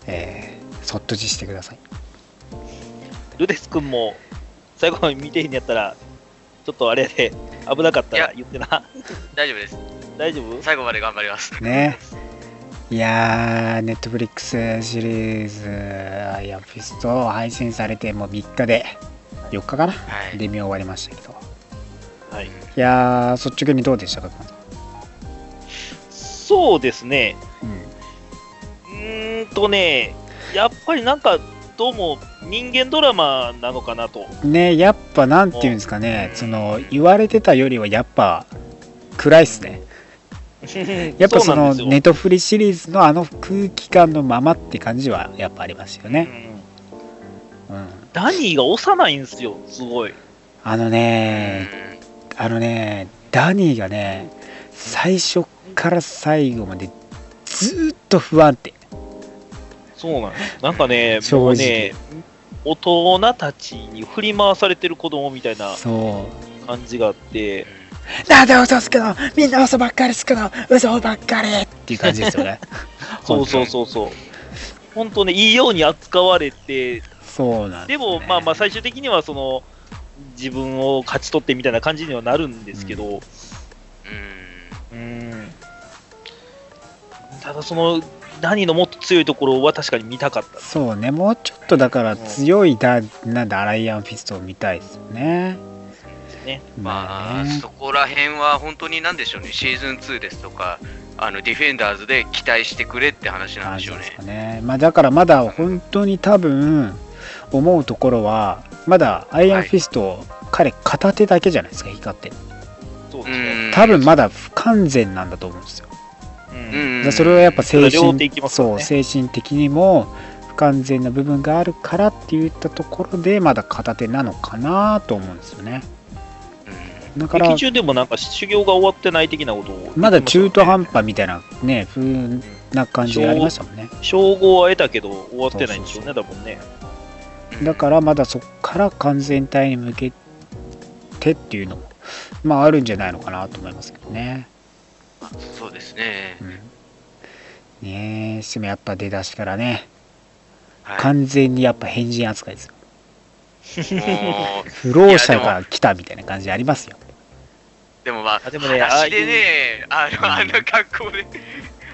[SPEAKER 3] えー、そっ閉じしてください。
[SPEAKER 4] ルデス君も最後まで見てへんやったら、ちょっとあれで危なかったら言ってな。
[SPEAKER 5] 大丈夫です。
[SPEAKER 4] 大丈夫？
[SPEAKER 5] 最後まで頑張ります。
[SPEAKER 3] ね。いやー、ネットフリックスシリーズ、アイアンフィスト配信されてもう3日で、4日かな？
[SPEAKER 5] はい。
[SPEAKER 3] で見終わりましたけど。
[SPEAKER 4] はい。
[SPEAKER 3] いやー、率直にどうでしたか、
[SPEAKER 4] そうですね。
[SPEAKER 3] うん、
[SPEAKER 4] うーんとね、やっぱりなんか、どうも人間ドラマなのかなと。
[SPEAKER 3] ねやっぱなんていうんですかねその言われてたよりはやっぱ暗いっすね。[laughs] やっぱそのネトフリシリーズのあの空気感のままって感じはやっぱありますよね、
[SPEAKER 4] うん。
[SPEAKER 3] うん、
[SPEAKER 4] ダニーが幼いんですよ、すごい。
[SPEAKER 3] あのねあのねダニーがね最初から最後までずーっと不安定。
[SPEAKER 4] そうなん。なんかね、もうね、大人たちに振り回されてる子供みたいな感じがあって、
[SPEAKER 3] なんで嘘つくの？みんな嘘ばっかりつくの？嘘ばっかりっていう感じですよね。[laughs]
[SPEAKER 4] そうそうそうそう。本当ね、いいように扱われて、
[SPEAKER 3] そうなん
[SPEAKER 4] でも、まあまあ、最終的にはその、自分を勝ち取ってみたいな感じにはなるんですけど、
[SPEAKER 5] うん。
[SPEAKER 4] うん。ただ、その、ダニーのもっと強いところは確かに見たかった。
[SPEAKER 3] そうねもうちょっとだから強いだなんだアライアンフィストを見たいですよね
[SPEAKER 4] ね
[SPEAKER 5] まあ、
[SPEAKER 3] ね
[SPEAKER 5] そこら辺は本当になんでしょうね、シーズン2ですとか、あのディフェンダーズで期待してくれって話なんでしょうね。
[SPEAKER 3] ね。まあだからまだ本当に多分思うところはまだアイアンフィスト、彼片手だけじゃないですか光って
[SPEAKER 4] そうです
[SPEAKER 5] う
[SPEAKER 4] ね。
[SPEAKER 5] ん
[SPEAKER 3] 多分まだ不完全なんだと思うんですよ。
[SPEAKER 4] うん
[SPEAKER 3] それはやっぱ精神
[SPEAKER 4] ね
[SPEAKER 3] そう精神的にも不完全な部分があるからって言ったところでまだ片手なのかなと思うんですよね。
[SPEAKER 5] うん
[SPEAKER 3] だから
[SPEAKER 4] 劇中でもなんか修行が終わってない的なことを言って
[SPEAKER 3] まだ中途半
[SPEAKER 4] 端
[SPEAKER 3] みたいなね風な感じありましたもんね。
[SPEAKER 4] 称号は得たけど終わってないんでしょうね、多分ね。
[SPEAKER 3] だからまだそこから完全体に向けてっていうのもまああるんじゃないのかなと思いますけどね。
[SPEAKER 5] あそうですね
[SPEAKER 3] う。ん、ねえしてもやっぱ出だしからね
[SPEAKER 5] はい、
[SPEAKER 3] 完全にやっぱ変人扱いですよ。不老者が来たみたいな感じありますよ。
[SPEAKER 5] でもまあ、
[SPEAKER 4] あでもね
[SPEAKER 5] 話でね、あ
[SPEAKER 3] うん
[SPEAKER 5] の、あんな格好で、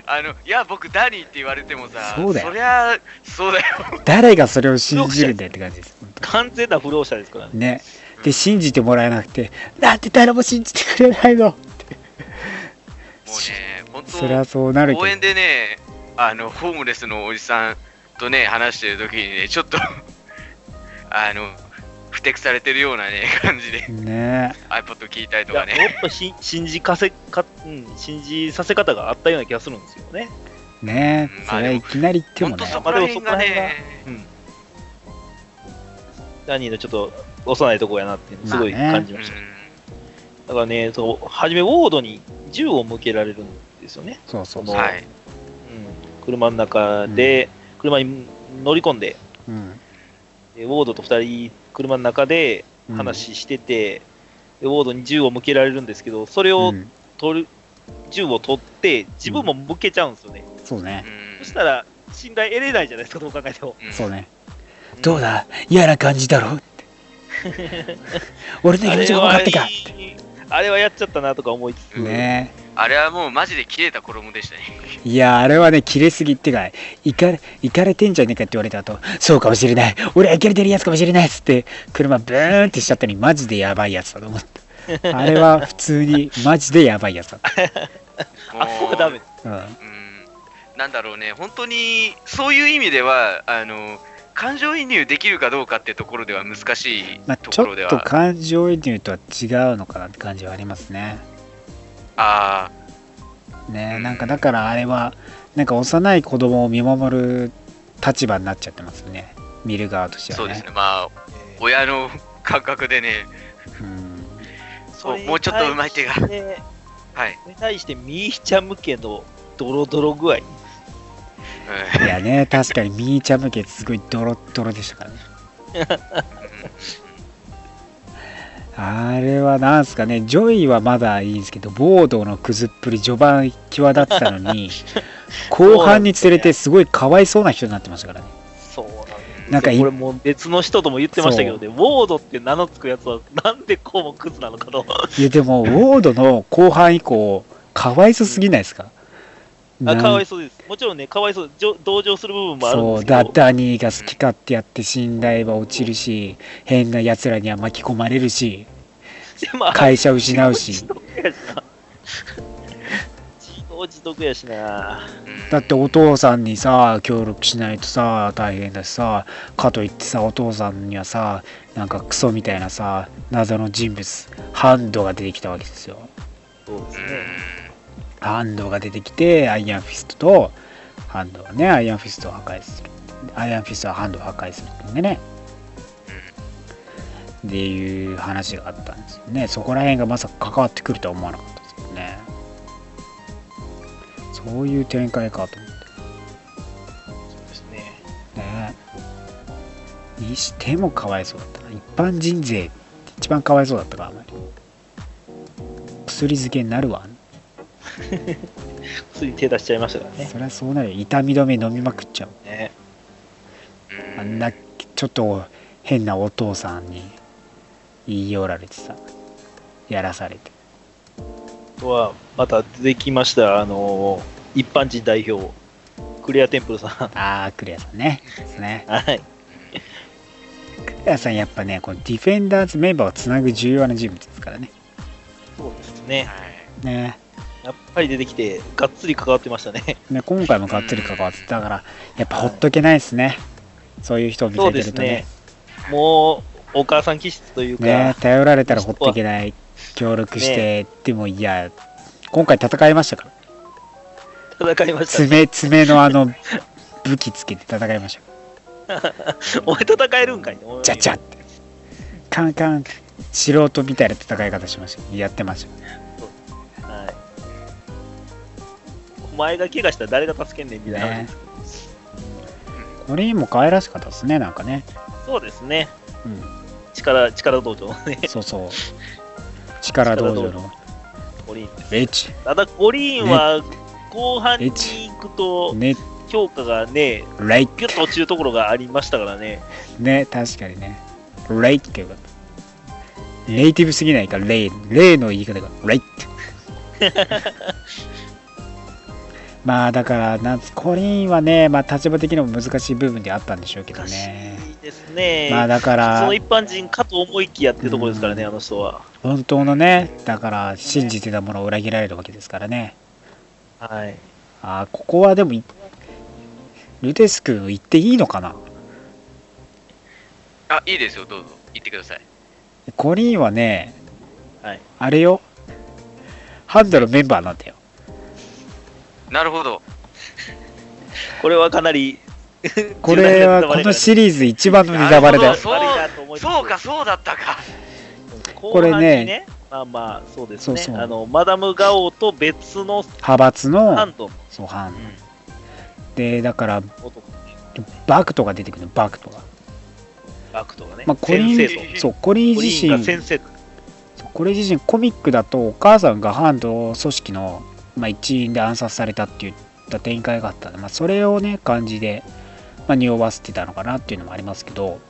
[SPEAKER 5] あの、いや、僕、ダニーって言われてもさ、
[SPEAKER 3] そうだよ
[SPEAKER 5] りゃ、そうだよ。
[SPEAKER 3] 誰がそれを信じるんだよって感じです。
[SPEAKER 4] 完全な不老者ですからね。
[SPEAKER 3] ね。で信じてもらえなくてなんで誰も信じてくれないの
[SPEAKER 5] もうね、本
[SPEAKER 3] そりゃ
[SPEAKER 5] 当、
[SPEAKER 3] そうなるけど
[SPEAKER 5] 公園でね、あの、ホームレスのおじさんとね、話してる時にね、ちょっと、[laughs] あの、ふてくされてるようなね、感じで、
[SPEAKER 3] ね
[SPEAKER 5] iPod 聞いたりとかね。
[SPEAKER 4] っとし信じかせか、うん、信じさせ方があったような気がするんですよね。
[SPEAKER 3] ね
[SPEAKER 5] うん
[SPEAKER 3] それはいきなり言ってもね
[SPEAKER 5] 本当そこら辺がね、
[SPEAKER 4] うん。ダニーのちょっと幼いとこやなってすごい感じました。だからね、そう、初めウォードに銃を向けられるんですよね。
[SPEAKER 3] そうそう
[SPEAKER 4] その
[SPEAKER 5] はい。
[SPEAKER 4] うん、車の中で、車に乗り込んで、
[SPEAKER 3] うん
[SPEAKER 4] でウォードと二人車の中で
[SPEAKER 3] うん。
[SPEAKER 4] 話してて、でウォードに銃を向けられるんですけど、それを
[SPEAKER 3] うん。
[SPEAKER 4] 取る、銃を取って、自分も向けちゃうんですよね。
[SPEAKER 3] そうね。
[SPEAKER 5] うん。
[SPEAKER 4] そしたら、信頼得れないじゃないですか、どう考えても。
[SPEAKER 5] うん。
[SPEAKER 3] そうね。どうだ？嫌な感じだろって。[laughs] 俺の気持ちが分かってか
[SPEAKER 4] あれはいいあれはやっちゃったなとか思いつつ、
[SPEAKER 3] ね。
[SPEAKER 5] あれはもうマジで切れた衣でしたね。
[SPEAKER 3] いやあれはね切れすぎってかいかれいかれてんじゃねえかって言われた後そうかもしれない。俺はイかれてるやつかもしれないっつって車ブーンってしちゃったのにマジでやばいやつだと思った。あれは普通にマジでやばいやつだった、[laughs]
[SPEAKER 4] あそこがダメ。
[SPEAKER 3] うん、
[SPEAKER 5] うん。なんだろうね、本当にそういう意味では、あの感情移入できるかどうかってところでは難しい
[SPEAKER 3] まあ、ちょっと
[SPEAKER 5] ところでは、
[SPEAKER 3] 感情移入とは違うのかなって感じはありますね。
[SPEAKER 5] あ
[SPEAKER 3] ねなんかだからあれはなんか幼い子供を見守る立場になっちゃってますよね。見る側として
[SPEAKER 5] あ、
[SPEAKER 3] はね。
[SPEAKER 5] そうですね、まあ、親の感覚でね、
[SPEAKER 3] うん。
[SPEAKER 5] そうもうちょっとうまい手が。
[SPEAKER 4] それに対して
[SPEAKER 5] はい、
[SPEAKER 4] それに対して、ミーちゃん向けのドロドロ具合。
[SPEAKER 5] うん
[SPEAKER 3] いやね確かにみーちゃん向けすごいドロッドロでしたからね。あれはなんすかねジョイはまだいいんですけどウォードのくずっぷり序盤際立ってたのに [laughs] 後半につれてすごいかわいそうな人になってましたからね。
[SPEAKER 4] そうなんです
[SPEAKER 3] なんかい
[SPEAKER 4] これもう別の人とも言ってましたけどね、ウォードって名の付くやつは、なんでこうもクズなのかと。
[SPEAKER 3] いやでもウォードの後半以降かわいそすぎないですか？
[SPEAKER 4] あかわい
[SPEAKER 3] そ
[SPEAKER 4] そうです。もちろんね、かわいそう、同情する部分もあるん
[SPEAKER 3] そう
[SPEAKER 4] ですけど。
[SPEAKER 3] だダニーが好き勝手やって信頼は落ちるし変なやつらには巻き込まれるし
[SPEAKER 4] でも
[SPEAKER 3] 会社失うし
[SPEAKER 4] 自業自得やしな。自業自得やしな。
[SPEAKER 5] うん
[SPEAKER 3] だってお父さんにさ協力しないとさ大変だしさかといってさお父さんにはさなんかクソみたいなさ謎の人物ハンドが出てきたわけですよ
[SPEAKER 4] そうですね。
[SPEAKER 3] ハンドが出てきてアイアンフィストとハンドがねアイアンフィストを破壊する。アイアンフィストはハンドを破壊するんでね。っていう話があったんですよね。そこら辺がまさか関わってくるとは思わなかったですけどね。そういう展開かと思って。
[SPEAKER 4] そうですね。
[SPEAKER 3] ね。にしてもかわいそうだったな。一般人税って一番かわいそうだったかあまり。薬漬けになるわ [laughs]
[SPEAKER 4] 薬手出しちゃいましたからね。
[SPEAKER 3] そりゃそうなるよ痛み止め飲みまくっちゃう
[SPEAKER 4] ね
[SPEAKER 5] うん
[SPEAKER 3] あんなちょっと変なお父さんに言い寄られてさやらされて
[SPEAKER 4] あとは、また出てきました、あの一般人代表、クレアテンプルさん。
[SPEAKER 3] ああクレアさんねですね
[SPEAKER 4] はい。
[SPEAKER 3] クヤさんやっぱねこのディフェンダーズメンバーをつなぐ重要な人物ですからね
[SPEAKER 4] そうですね。
[SPEAKER 5] はい。
[SPEAKER 3] ね
[SPEAKER 4] やっぱり出てきて、がっつり関わってましたね。
[SPEAKER 3] ね今回もがっつり関わってたからやっぱほっとけないですね。そういう人を見
[SPEAKER 4] そう
[SPEAKER 3] てるとね。
[SPEAKER 4] ですね。もう、お母さん気質というか、
[SPEAKER 3] ね頼られたらほっとけない。協力して、でもいや今回戦いましたから。
[SPEAKER 4] 戦いましたね。
[SPEAKER 3] 爪爪のあの武器つけて戦いました [laughs]
[SPEAKER 4] お前戦えるんかい
[SPEAKER 3] じゃじゃって。カンカン。素人みたいな戦い方しました。やってました
[SPEAKER 4] 前が怪我したら誰が助けんねんみたいな。話です
[SPEAKER 3] これにも可愛らしかったですねなんかね。
[SPEAKER 4] そうですね。
[SPEAKER 3] うん。
[SPEAKER 4] 力、力道場。のね、
[SPEAKER 3] そうそう。力道場の。
[SPEAKER 4] コリーンです。
[SPEAKER 3] チ。
[SPEAKER 4] ただ、コリーンは後半に行くと、
[SPEAKER 3] ね。
[SPEAKER 4] 評価がね、
[SPEAKER 3] レイ
[SPEAKER 4] ギュッと落ちるところがありましたからね。
[SPEAKER 3] ね確かにね。レイってよかった。ネイティブすぎないからレイ。レイの言い方がレイってまあだからなコリーンはねまあ立場的にも難しい部分であったんでしょうけど
[SPEAKER 4] 難し
[SPEAKER 3] ね
[SPEAKER 4] いですね。
[SPEAKER 3] まあだか
[SPEAKER 4] そ
[SPEAKER 3] ら
[SPEAKER 4] の一般人かと思いきやっていうところですからね、
[SPEAKER 3] うん
[SPEAKER 4] あの人は。
[SPEAKER 3] 本当のねだから信じてたものを裏切られるわけですからね
[SPEAKER 4] はい。
[SPEAKER 3] あーここはでもいルテス君言っていいのかな？
[SPEAKER 5] あ、いいですよ、どうぞ。言ってください。
[SPEAKER 3] コリーンはね
[SPEAKER 4] はい。
[SPEAKER 3] あれよハンドのメンバーなんだよ
[SPEAKER 5] なるほど。
[SPEAKER 4] これはかなり、[laughs]
[SPEAKER 3] これはこのシリーズ一番のネタバレだよ。
[SPEAKER 5] そうか、そうだったか。
[SPEAKER 3] これ
[SPEAKER 4] ね、まあまあ、そうですね。
[SPEAKER 3] そうそう。
[SPEAKER 4] あの、マダム・ガオと別の
[SPEAKER 3] 派閥の
[SPEAKER 4] ハンドの
[SPEAKER 3] そうハンでだから
[SPEAKER 4] 男。
[SPEAKER 3] バクトが出てくるのバクトが、
[SPEAKER 4] バクトがね、
[SPEAKER 3] まあ、コリ。ンそうコリン自身。これ自身コミックだとお母さんがハンド組織の、まあ、一員で暗殺されたって言った展開があったんで、まあ、それをね感じで、まあ、匂わせてたのかなっていうのもありますけど。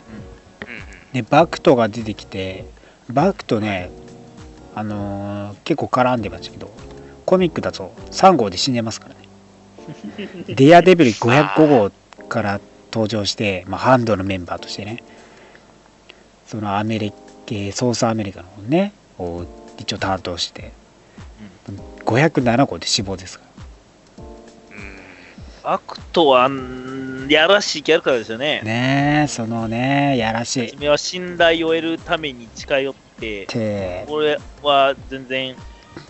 [SPEAKER 3] でバクトが出てきてバクトねあのー結構絡んでましたけどコミックだと3号で死んでますからね [laughs] デアデビル505号から登場して、まあ、ハンドのメンバーとしてねそのアメリカソースアメリカの方ねを一応担当して、507号で死亡ですから。
[SPEAKER 5] うん。
[SPEAKER 4] バクトは、んやらしいキャラクターですよね。
[SPEAKER 3] ねえそのねやらしい。っ
[SPEAKER 4] 初めは信頼を得るために近寄って、
[SPEAKER 3] て。
[SPEAKER 4] これは全然、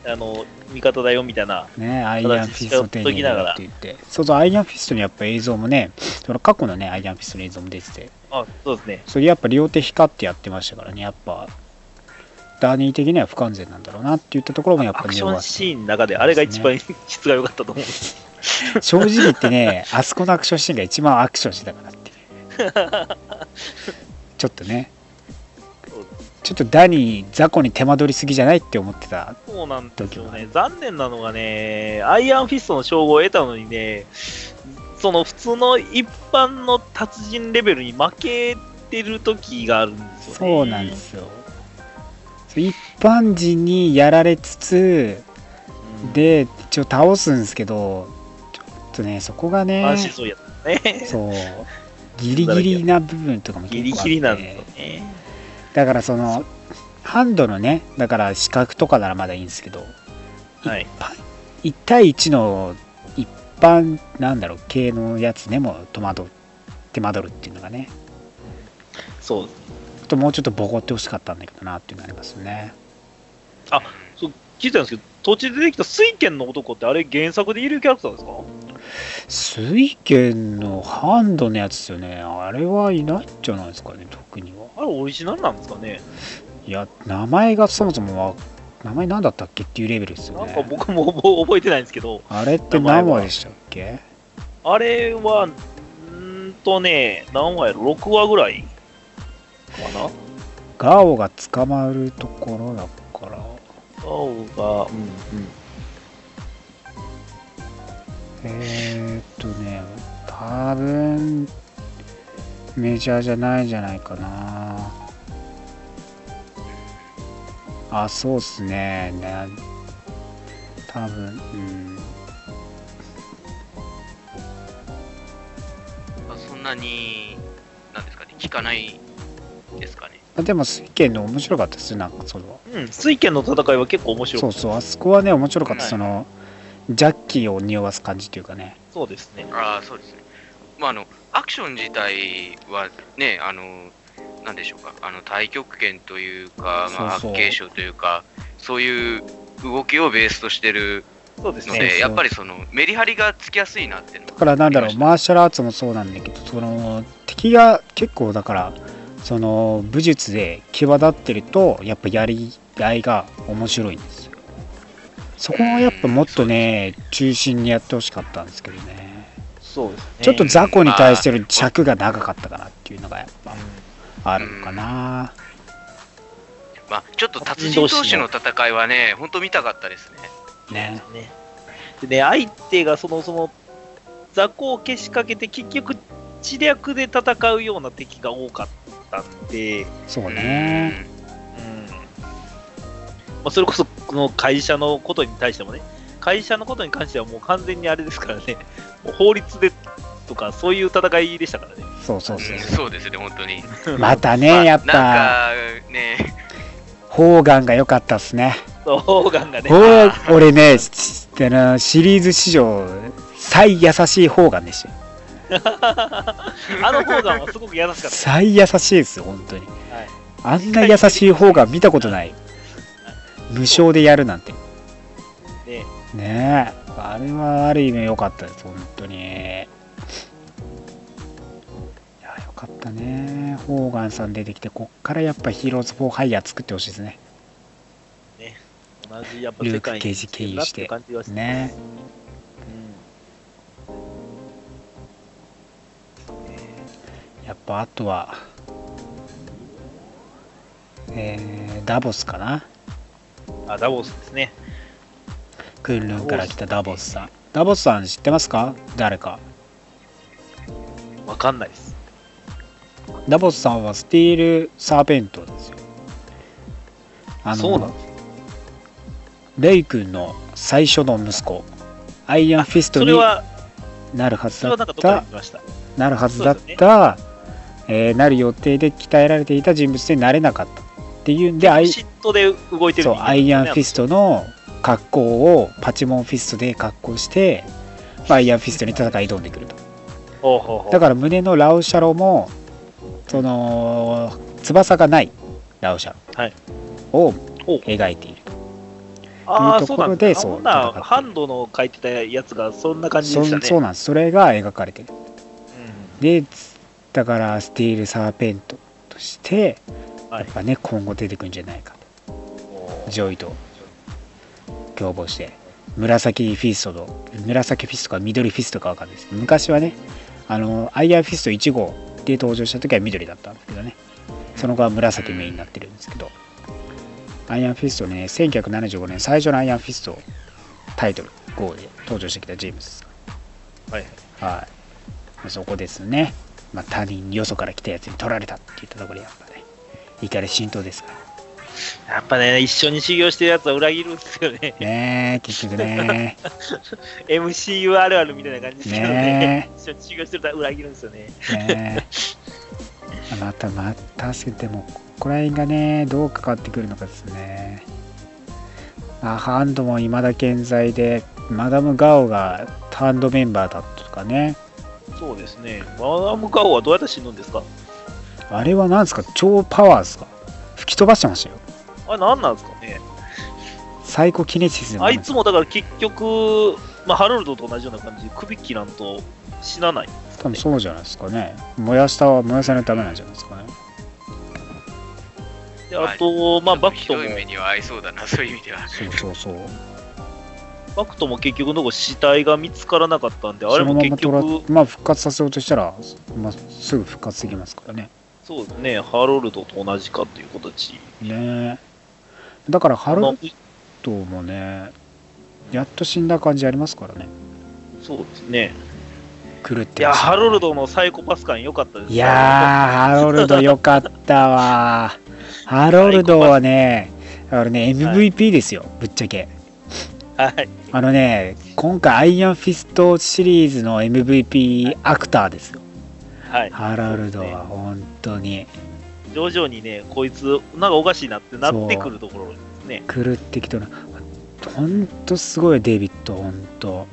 [SPEAKER 4] あの、味方だよみたいな。
[SPEAKER 3] ね、アイアンフィスト手に入れろって言って、そうそう、アイアンフィストにやっぱ映像もね、その過去のね、アイアンフィストの映像も出てて、
[SPEAKER 4] あ、そうですね。
[SPEAKER 3] それやっぱ両手光ってやってましたからね、やっぱ、ダニー的には不完全なんだろうなって言ったところもやっぱ
[SPEAKER 4] アクションシーンの中で、あれが一番質が良かったと思うんです。
[SPEAKER 3] 正直言ってね、あそこのアクションシーンが一番アクションしてたからっていう。[laughs] ちょっとね、ちょっとダニー、雑魚に手間取りすぎじゃないって思ってた。
[SPEAKER 4] そうなんですよね。残念なのがね、アイアンフィストの称号を得たのにね、その普通の一般の達人レベルに負けてる時があるんですよね。
[SPEAKER 3] そうなんですよ。一般人にやられつつ、
[SPEAKER 4] うん、
[SPEAKER 3] で一応倒すんですけどちょっとねそこがね
[SPEAKER 4] そうやったね。
[SPEAKER 3] そうギリギリな部分とかも
[SPEAKER 4] ギリ
[SPEAKER 3] 結構あって
[SPEAKER 4] ギリなんですよね。
[SPEAKER 3] だからそのハンドのねだから視覚とかならまだいいんですけど、
[SPEAKER 4] はい。
[SPEAKER 3] 1対1の一般なんだろう系のやつでも戸惑う手間取るっていうのがね
[SPEAKER 4] そう。
[SPEAKER 3] あともうちょっとボコってほしかったんだけどなっていうのがありますね。
[SPEAKER 4] 聞いたんですけど、途中で出てきた水拳の男ってあれ原作でいるキャラクターですか？
[SPEAKER 3] 水拳のハンドのやつですよね。あれはいないんじゃないですかね特には。
[SPEAKER 4] あれオリジナルなんですかね？
[SPEAKER 3] いや名前がそもそもわ名前何だったっけっていうレベルですよ
[SPEAKER 4] なん
[SPEAKER 3] ね
[SPEAKER 4] か僕も覚覚えてないんですけど、
[SPEAKER 3] あれって何話でしたっけ？
[SPEAKER 4] あれは、んーとね、何話やろ ?6 話ぐらいかな
[SPEAKER 3] ガオが捕まるところだから。
[SPEAKER 4] 青が、うんうん。
[SPEAKER 3] えー、っとね多分メジャーじゃないんじゃないかな。あそうっすね。ね多分うん。
[SPEAKER 5] まあそんなに、なんですかね、聞かないですかね。
[SPEAKER 3] あでも水拳の面白かったですよなんかその。
[SPEAKER 4] うん、水拳の戦いは結構面白いう
[SPEAKER 3] そそうあそこはね面白かった、
[SPEAKER 5] はい。
[SPEAKER 3] そのジャッキーを匂わす感じというかね。
[SPEAKER 4] そうですね。
[SPEAKER 5] ああ、そうですね。まあ、あの、アクション自体はね、あの、なんでしょうか、あの、太極拳というか、まあ、八景章というか、そういう動きをベースとしてる
[SPEAKER 4] そうですね。
[SPEAKER 5] ので、やっぱりその、メリハリがつきやすいなっていうの
[SPEAKER 3] だからなんだろうマーシャルアーツもそうなんだけどその敵が結構だからその武術で際立ってるとやっぱやり合いが面白いんですよそこはやっぱもっとね中心にやってほしかったんですけどね
[SPEAKER 4] そうですね。
[SPEAKER 3] ちょっと雑魚に対してる尺が長かったかなっていうのがやっぱ
[SPEAKER 4] うん
[SPEAKER 3] あるのかな
[SPEAKER 5] まあ、ちょっと達人同士の戦いはね、本当見たかったですね。
[SPEAKER 3] ね
[SPEAKER 4] ね。でね、相手がその、その、雑魚をけしかけて、結局、知略で戦うような敵が多かったんで、
[SPEAKER 3] そうね。
[SPEAKER 4] うん。まあ、それこそ、この会社のことに対してもね、会社のことに関してはもう完全にあれですからね、もう法律でとか、そういう戦いでしたからね。
[SPEAKER 3] そうそうそう。
[SPEAKER 5] うん。そうですね、本当に。
[SPEAKER 3] また
[SPEAKER 5] まあ
[SPEAKER 3] ねやっぱ。
[SPEAKER 5] なんかね、
[SPEAKER 3] ホーガンが良かったっすね。
[SPEAKER 4] そうガンがね。
[SPEAKER 3] 俺ねシリーズ史上最優しいホーガンでしたよ [laughs]
[SPEAKER 4] あのホーガンはすごく優しかった。
[SPEAKER 3] 最優しいですよ本当に、
[SPEAKER 4] はい。
[SPEAKER 3] あんな優しいホーガン見たことない。無償でやるなんて。
[SPEAKER 4] ね。
[SPEAKER 3] ねえ。あれはある意味良かったです本当に。いや良かったね。ホーガンさん出てきてこっからやっぱヒーローズ・フォー・ハイヤー作ってほしいですね。
[SPEAKER 4] 同じやっぱ
[SPEAKER 3] ルーク・ケイジ経由して。ねやっぱあとはえーダボスかな。
[SPEAKER 4] うんあ、ダボスですね。
[SPEAKER 3] クンルンから来たダボスさん。ダボスさん知ってますか？誰か。
[SPEAKER 4] わかんないです。
[SPEAKER 3] ダボスさんはスティール・サーペントですよ。あの
[SPEAKER 4] そうなんで
[SPEAKER 3] レイ・クンの最初の息子。アイアンフィストになるはずだった。なるはずだった、えーなる予定で鍛えられていた人物でなれなかったっていうんでアイ
[SPEAKER 4] 嫉妬で動いてる
[SPEAKER 3] そうアイアンフィ
[SPEAKER 4] ス
[SPEAKER 3] ストの格好をパチモンフィストで格好して、まあアイアンフィストに戦い挑んでくると。だから胸のラウシャロもその翼がないラウシャ
[SPEAKER 4] はい。
[SPEAKER 3] ロを描いていると、
[SPEAKER 4] ああ、
[SPEAKER 3] いうと
[SPEAKER 4] そうなんだ。ハンドの書いてたやつがそんな感じでしたね。
[SPEAKER 3] そそうなんです。それが描かれてる。
[SPEAKER 4] うん。
[SPEAKER 3] でだからスティール・サーペントとして
[SPEAKER 4] はい。
[SPEAKER 3] やっぱね今後出てくるんじゃないかと。ジョイと共謀して。紫フィストと紫フィストか緑フィストかわかんないです。けど昔はねあのアイアンフィスト1号で登場した時は緑だったんですけどね。その後は紫メインになってるんですけど。アイアンフィストね1975年最初のアイアンフィストタイトル号で登場してきたジェームスさん。
[SPEAKER 4] はい。
[SPEAKER 3] はい。そこですね。まあ、他人、よそから来たやつに取られたって言ったところでやっぱね、怒り浸透ですか
[SPEAKER 4] やっぱね、一緒に修行してるやつは裏切るんですよね。
[SPEAKER 3] ら。ねえ、結局ね。
[SPEAKER 4] MCU あるあるみたいな感じですけどね。
[SPEAKER 3] ね
[SPEAKER 4] 一緒に修行してると裏切るんですよね。
[SPEAKER 3] ねえ。ま [laughs] た、また、確かにでも、ここら辺がね、どうかかってくるのかですね。まあ、ハンドも未だ健在で、マダム・ガオがハンドメンバーだったとかね。
[SPEAKER 4] そうですね。マダム・ガオはどうやって死ぬんですか？
[SPEAKER 3] あれは何ですか？超パワーですか？吹き飛ばしてましたよ。
[SPEAKER 4] あれ何なんですか？ね
[SPEAKER 3] サイコキネシス
[SPEAKER 4] あいつもだから結局、まあ、ハロルドと同じような感じで首切らんと死なない。
[SPEAKER 3] 多分そうじゃないですかね。燃やしたは燃やさないとダメなんじゃないですかね。
[SPEAKER 4] であと、まあ、バクトも
[SPEAKER 5] は合いそうだな、そういう意味では。
[SPEAKER 3] そうそうそう。
[SPEAKER 4] バクトも結局の死体が見つからなかったんで、あれも結
[SPEAKER 3] そのまままあ復活させようとしたら、まあ、すぐ復活できますからね。
[SPEAKER 4] そうですね、ハロルドと同じかっていう形。
[SPEAKER 3] ねえだからハロルドもね、やっと死んだ感じありますからね。
[SPEAKER 4] そうですね。
[SPEAKER 3] 狂って
[SPEAKER 4] いや、ハロルドのサイコパス感良かったですね
[SPEAKER 3] いやー、ハロルドよかったわ。[laughs] ハロルドはね、あのね、MVP ですよ、ぶっちゃけ。
[SPEAKER 4] はい。
[SPEAKER 3] あのね、今回アイアンフィストシリーズの MVP アクターですよ。
[SPEAKER 4] はい。
[SPEAKER 3] ハロルドは本当に
[SPEAKER 4] 徐々にね、こいつ、なんかおかしいなってなってくるところですね。
[SPEAKER 3] 狂ってきとる本当すごいデビッド本当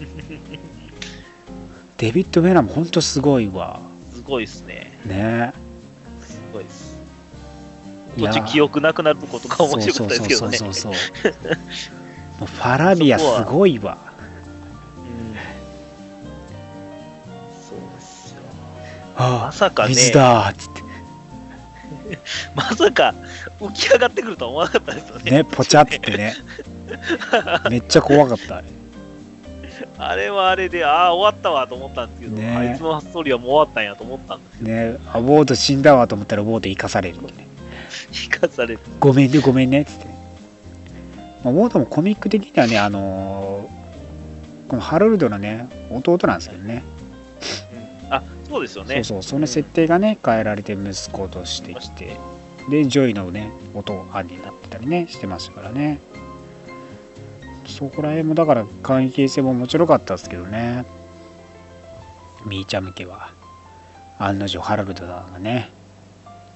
[SPEAKER 3] [laughs] デビッド・ウェナムも本当すごいわ
[SPEAKER 4] すごいですね。
[SPEAKER 3] ね
[SPEAKER 4] すごいです。途中記憶なくなることが面白かったですけどね。
[SPEAKER 3] そうそうそうそう [laughs] ファラビアすごいわ。
[SPEAKER 4] うん。そうですよ。
[SPEAKER 3] あ
[SPEAKER 4] まさかね。
[SPEAKER 3] 水だーっつって。[laughs]
[SPEAKER 4] まさか浮き上がってくるとは思わなかったですよね。
[SPEAKER 3] ねポチャってね。[laughs] めっちゃ怖かった。あれ
[SPEAKER 4] あれはあれで、ああ、終わったわと思ったんですけど、
[SPEAKER 3] ね。
[SPEAKER 4] あいつのストーリーはもう終わったんやと思ったんですけど、
[SPEAKER 3] ねあウォード死んだわと思ったらウォード生かされるね。[laughs]
[SPEAKER 4] 生かされて、
[SPEAKER 3] ごめんねごめんねっつって、まあ、ウォードもコミック的にはねあのーこのハロルドのね弟なんですけどね。
[SPEAKER 4] うん。あそうですよね。
[SPEAKER 3] そうそうその設定がね変えられて息子としてきてでジョイのねお兄になってたりねしてましたからね。そこら辺もだから関係性も面白かったですけどね。みーちゃん向けは。案の定ハラルドがね。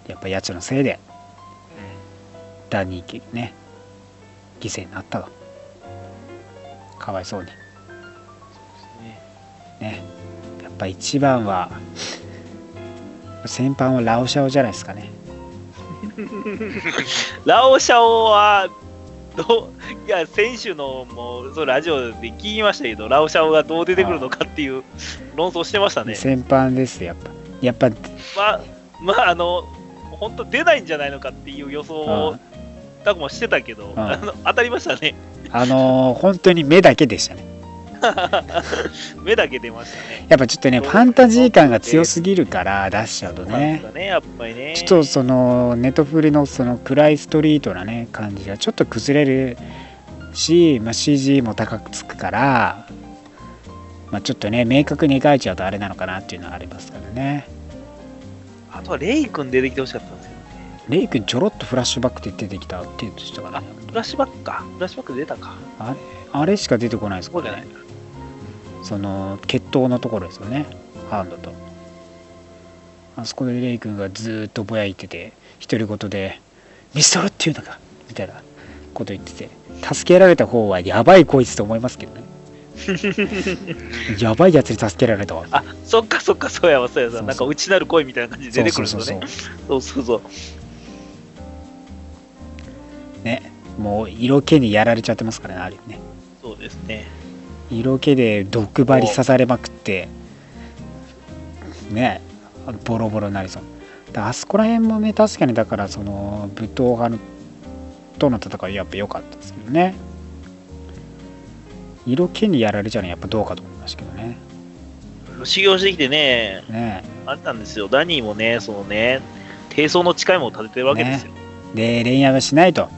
[SPEAKER 3] やっぱやつのせいで。ダニー家ね犠牲になったと。かわいそうに。ね。やっぱ一番は先般はラオシャオじゃないですかね。[laughs]
[SPEAKER 4] ラオシャオは、どういや、先週のもうそうラジオで聞きましたけど、ラオシャオがどう出てくるのかっていう論争してましたね。
[SPEAKER 3] 先般ですやっぱ。やっぱ
[SPEAKER 4] まあ、まあ、あの、本当出ないんじゃないのかっていう予想を、タコもしてたけど、
[SPEAKER 3] あ
[SPEAKER 4] あの当たりましたね。
[SPEAKER 3] あのー本当に目だけでしたね [laughs]
[SPEAKER 4] 目だけ出ましたね。
[SPEAKER 3] やっぱちょっとねファンタジー感が強すぎるから出しちゃうとね
[SPEAKER 4] ね、やっぱりね。
[SPEAKER 3] ちょっとそのネットフリのその暗いストリートなね感じがちょっと崩れるし、まあ、CG も高くつくから、まあ、ちょっとね明確に描いちゃうとあれなのかなっていうのはありますからね
[SPEAKER 4] あとはレイ君出てきてほしかったんです。
[SPEAKER 3] レイ君ちょろっとフラッシュバックで出てきたって言ってたから
[SPEAKER 4] あ
[SPEAKER 3] ね、
[SPEAKER 4] フラッシュバックか。フラッシュバック出たか。
[SPEAKER 3] あれ？あれしか出てこないですからね
[SPEAKER 4] そうじゃない。
[SPEAKER 3] その決闘のところですよねハンドとあそこでレイ君がずーっとぼやいてて独り言で「ミストルっていうのか」みたいなこと言ってて助けられた方はやばいこいつと思いますけどね [laughs] やばいやつに助けられたわ
[SPEAKER 4] あ、そっかそっか、そうやわ、そうやわ。なんか内なる声みたいな感じで出てくるんですよね。
[SPEAKER 3] そうそう
[SPEAKER 4] そうそうそう。
[SPEAKER 3] そうねもう色気にやられちゃってますからねあるね。
[SPEAKER 4] そうですね。
[SPEAKER 3] 色気で毒針刺されまくってねボロボロになりそう。だあそこら辺もね確かにだからその武闘派のとの戦いやっぱ良かったですけどね。色気にやられちゃうのはやっぱどうかと思いましたけどね。
[SPEAKER 4] 修行してきてね、
[SPEAKER 3] ね。
[SPEAKER 4] あったんですよ。ダニーもね、そのね、低層の誓いも立ててるわけですよ。
[SPEAKER 3] で恋愛はしないと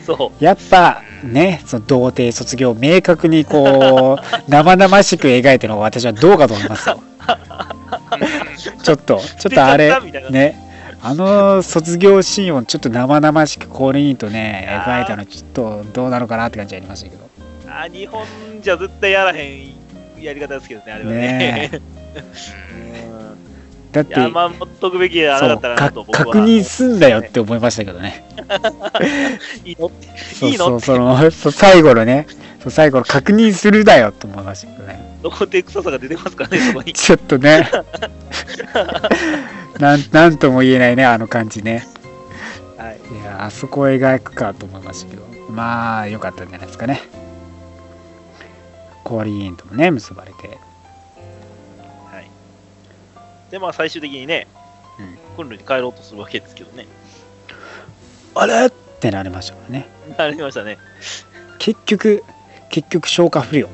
[SPEAKER 3] [laughs]
[SPEAKER 4] そう。
[SPEAKER 3] やっぱねその童貞卒業を明確にこう [laughs] 生々しく描いてるのが私はどうかと思います。よ [laughs] ちょっとちょっとあれね。あの卒業シーンをちょっと生々しくコールインとね描いたのちょっとどうなのかなって感じありましたけど。
[SPEAKER 4] あ日本じゃ絶対やらへんやり方ですけどね、あれはね。
[SPEAKER 3] ね
[SPEAKER 4] うん
[SPEAKER 3] だって
[SPEAKER 4] いや、まあ、持っとくべきじゃなかったか
[SPEAKER 3] か
[SPEAKER 4] なと僕は。
[SPEAKER 3] 確認すんだよって思いましたけどね。
[SPEAKER 4] いいの？いいの？
[SPEAKER 3] そうその最後のねそう最後の確認するだよと思いましたけどね。
[SPEAKER 4] どこで臭さが出てますからね、そこに。
[SPEAKER 3] ちょっとね。[laughs] なんなんとも言えないねあの感じね。
[SPEAKER 4] はい。
[SPEAKER 3] いやあそこを描くかと思いましたけど。まあ良かったんじゃないですかね。コーリーエンともね結ばれて。
[SPEAKER 4] はい。で、まあ、最終的にね、
[SPEAKER 3] うん
[SPEAKER 4] 訓練に帰ろうとするわけですけどね。
[SPEAKER 3] あれ？ってなりましたからね
[SPEAKER 4] なりましたね。
[SPEAKER 3] 結局結局消化不良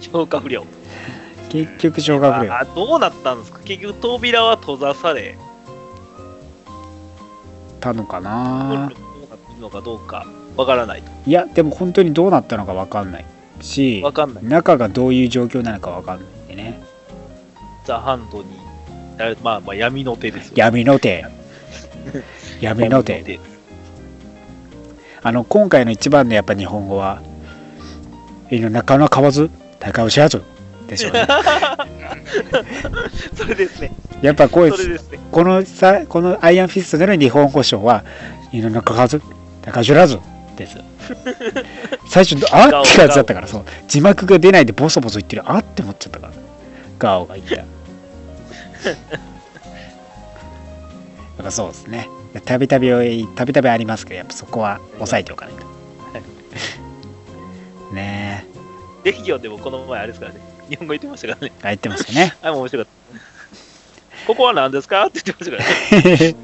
[SPEAKER 4] 消化不良。
[SPEAKER 3] 結局消化不良
[SPEAKER 4] あどうなったんですか？結局扉は閉ざされ、
[SPEAKER 3] たのか
[SPEAKER 4] 訓
[SPEAKER 3] な
[SPEAKER 4] 練どうなってるのかどうかわからないと。
[SPEAKER 3] いやでも本当にどうなったのか分かんないし
[SPEAKER 4] わかんない。
[SPEAKER 3] 中がどういう状況なのか分かんないんでね
[SPEAKER 4] ザ・ハンドに、あまあまあ闇の手ですよ。
[SPEAKER 3] 闇の手 [laughs] 闇の手
[SPEAKER 4] 手。
[SPEAKER 3] あの今回の一番のやっぱ日本語は「えの中野買わず高尾しやず」でしょうね。[laughs]
[SPEAKER 4] それですね。
[SPEAKER 3] やっぱこう
[SPEAKER 4] それですね。
[SPEAKER 3] このさこのアイアンフィストでの日本語賞は犬の数高じらずです。[laughs] 最初あってやつだったからそう字幕が出ないでボソボソ言ってるあって思っちゃったからガオが言った。だからそうですね。たびたびたびたびありますけどやっぱそこは抑えておかないと。[laughs] ねえ
[SPEAKER 4] 劇場でもこの前あれですからね。日本語言ってましたからね。
[SPEAKER 3] あ言ってましたね。[laughs]
[SPEAKER 4] あ、もう面白かった。ここは何ですかって言ってましたからね。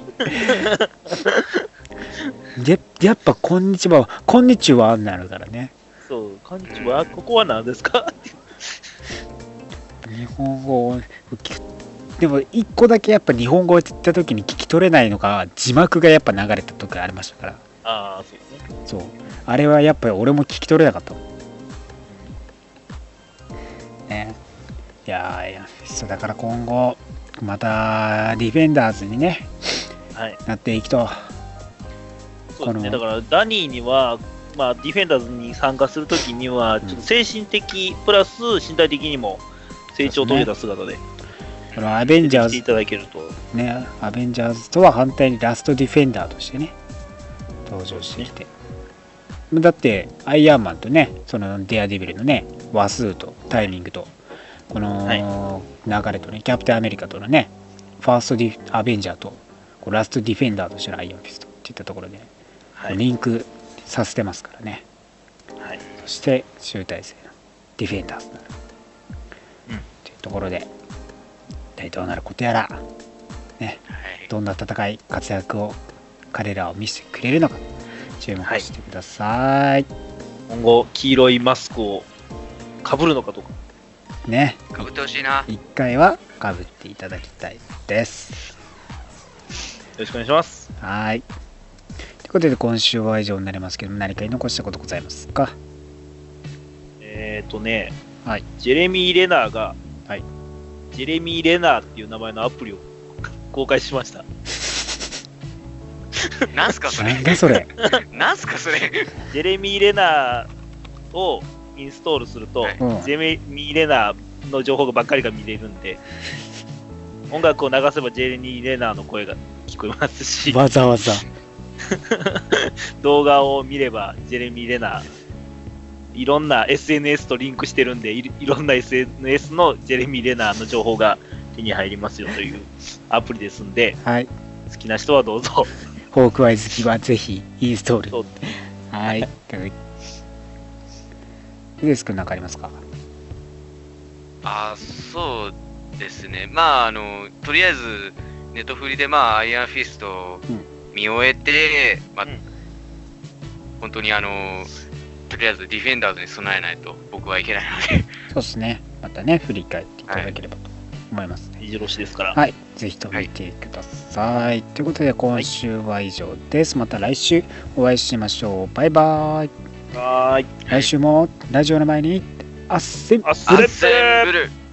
[SPEAKER 4] [laughs]
[SPEAKER 3] ややっぱこんにちはこんにちはになるからね。
[SPEAKER 4] そう、こんにちは。ここは何ですか
[SPEAKER 3] 日本語をでも一個だけやっぱ日本語を言った時に聞き取れないのが字幕がやっぱ流れた時がありましたから。
[SPEAKER 4] ああ、そうですね。
[SPEAKER 3] そう。あれはやっぱり俺も聞き取れなかった。ね。いやーいやそうだから今後またディフェンダーズにね
[SPEAKER 4] はい。
[SPEAKER 3] なっていくと。
[SPEAKER 4] そうですね。だから、ダニーには、まあ、ディフェンダーズに参加するときには、ちょっと精神的、プラス身体的にも成長を遂げた姿で、
[SPEAKER 3] このアベンジャーズ
[SPEAKER 4] していただけると。
[SPEAKER 3] ねアベンジャーズとは反対にラストディフェンダーとしてね登場してきて、だってアイアンマンとねそのデアデビルのね話数とタイミングとこの流れとねキャプテンアメリカとのねファーストディアベンジャーとこうラストディフェンダーとしてのアイアンフィストっていったところで、
[SPEAKER 4] はい。
[SPEAKER 3] リンクさせてますからね
[SPEAKER 4] はい。
[SPEAKER 3] そして集大成のディフェンダーズ
[SPEAKER 4] うん
[SPEAKER 3] というところで一体どうなることやら
[SPEAKER 5] はい。
[SPEAKER 3] どんな戦い活躍を彼らを見せてくれるのか注目してください、
[SPEAKER 4] 今後、黄色いマスクをかぶるのかとか。
[SPEAKER 3] ね。
[SPEAKER 5] かぶってほしいな。
[SPEAKER 3] 一回はかぶっていただきたいです。
[SPEAKER 4] よろしくお願いします。
[SPEAKER 3] はい。ということで今週は以上になりますけども何か言い残したことございますか？
[SPEAKER 4] えっ、ー、とね、
[SPEAKER 3] はい。
[SPEAKER 4] ジェレミー・レナーが、
[SPEAKER 3] はい
[SPEAKER 4] ジェレミー・レナーっていう名前のアプリを公開しました。
[SPEAKER 5] なんすかそれ？
[SPEAKER 3] なん。だそれ？[laughs]
[SPEAKER 5] なんすかそれ？
[SPEAKER 4] ジェレミー・レナーをインストールすると、
[SPEAKER 5] はい
[SPEAKER 3] うん
[SPEAKER 4] ジェレミー・レナーの情報ばっかりが見れるんで、音楽を流せばジェレミー・レナーの声が聞こえますし、
[SPEAKER 3] わざわざ [laughs]
[SPEAKER 4] 動画を見ればジェレミー・レナー、いろんな SNS とリンクしてるんでい、いろんな SNS のジェレミー・レナーの情報が手に入りますよというアプリですんで、
[SPEAKER 3] はい。
[SPEAKER 4] 好きな人はどうぞ。
[SPEAKER 3] ホークアイ好きはぜひインストール。はい。い。い。ですくん何かありますか
[SPEAKER 5] あそうですね。まあ、あの、とりあえず、ネットフリで、まあ、アイアンフィスト見終えて、まあ
[SPEAKER 4] うん
[SPEAKER 5] 本当にあの、とりあえずディフェンダーズに備えないと僕はいけないので、
[SPEAKER 3] そうですねまたね振り返っていただければと思いますね
[SPEAKER 4] 目白押しですから。
[SPEAKER 3] はい、ぜひとも見てください。ということで、今週は以上です。また来週お会いしましょう。バイバイ。
[SPEAKER 4] はーい。
[SPEAKER 3] 来週もラジオの前に、あっせん
[SPEAKER 4] あっせん
[SPEAKER 5] アッセンブル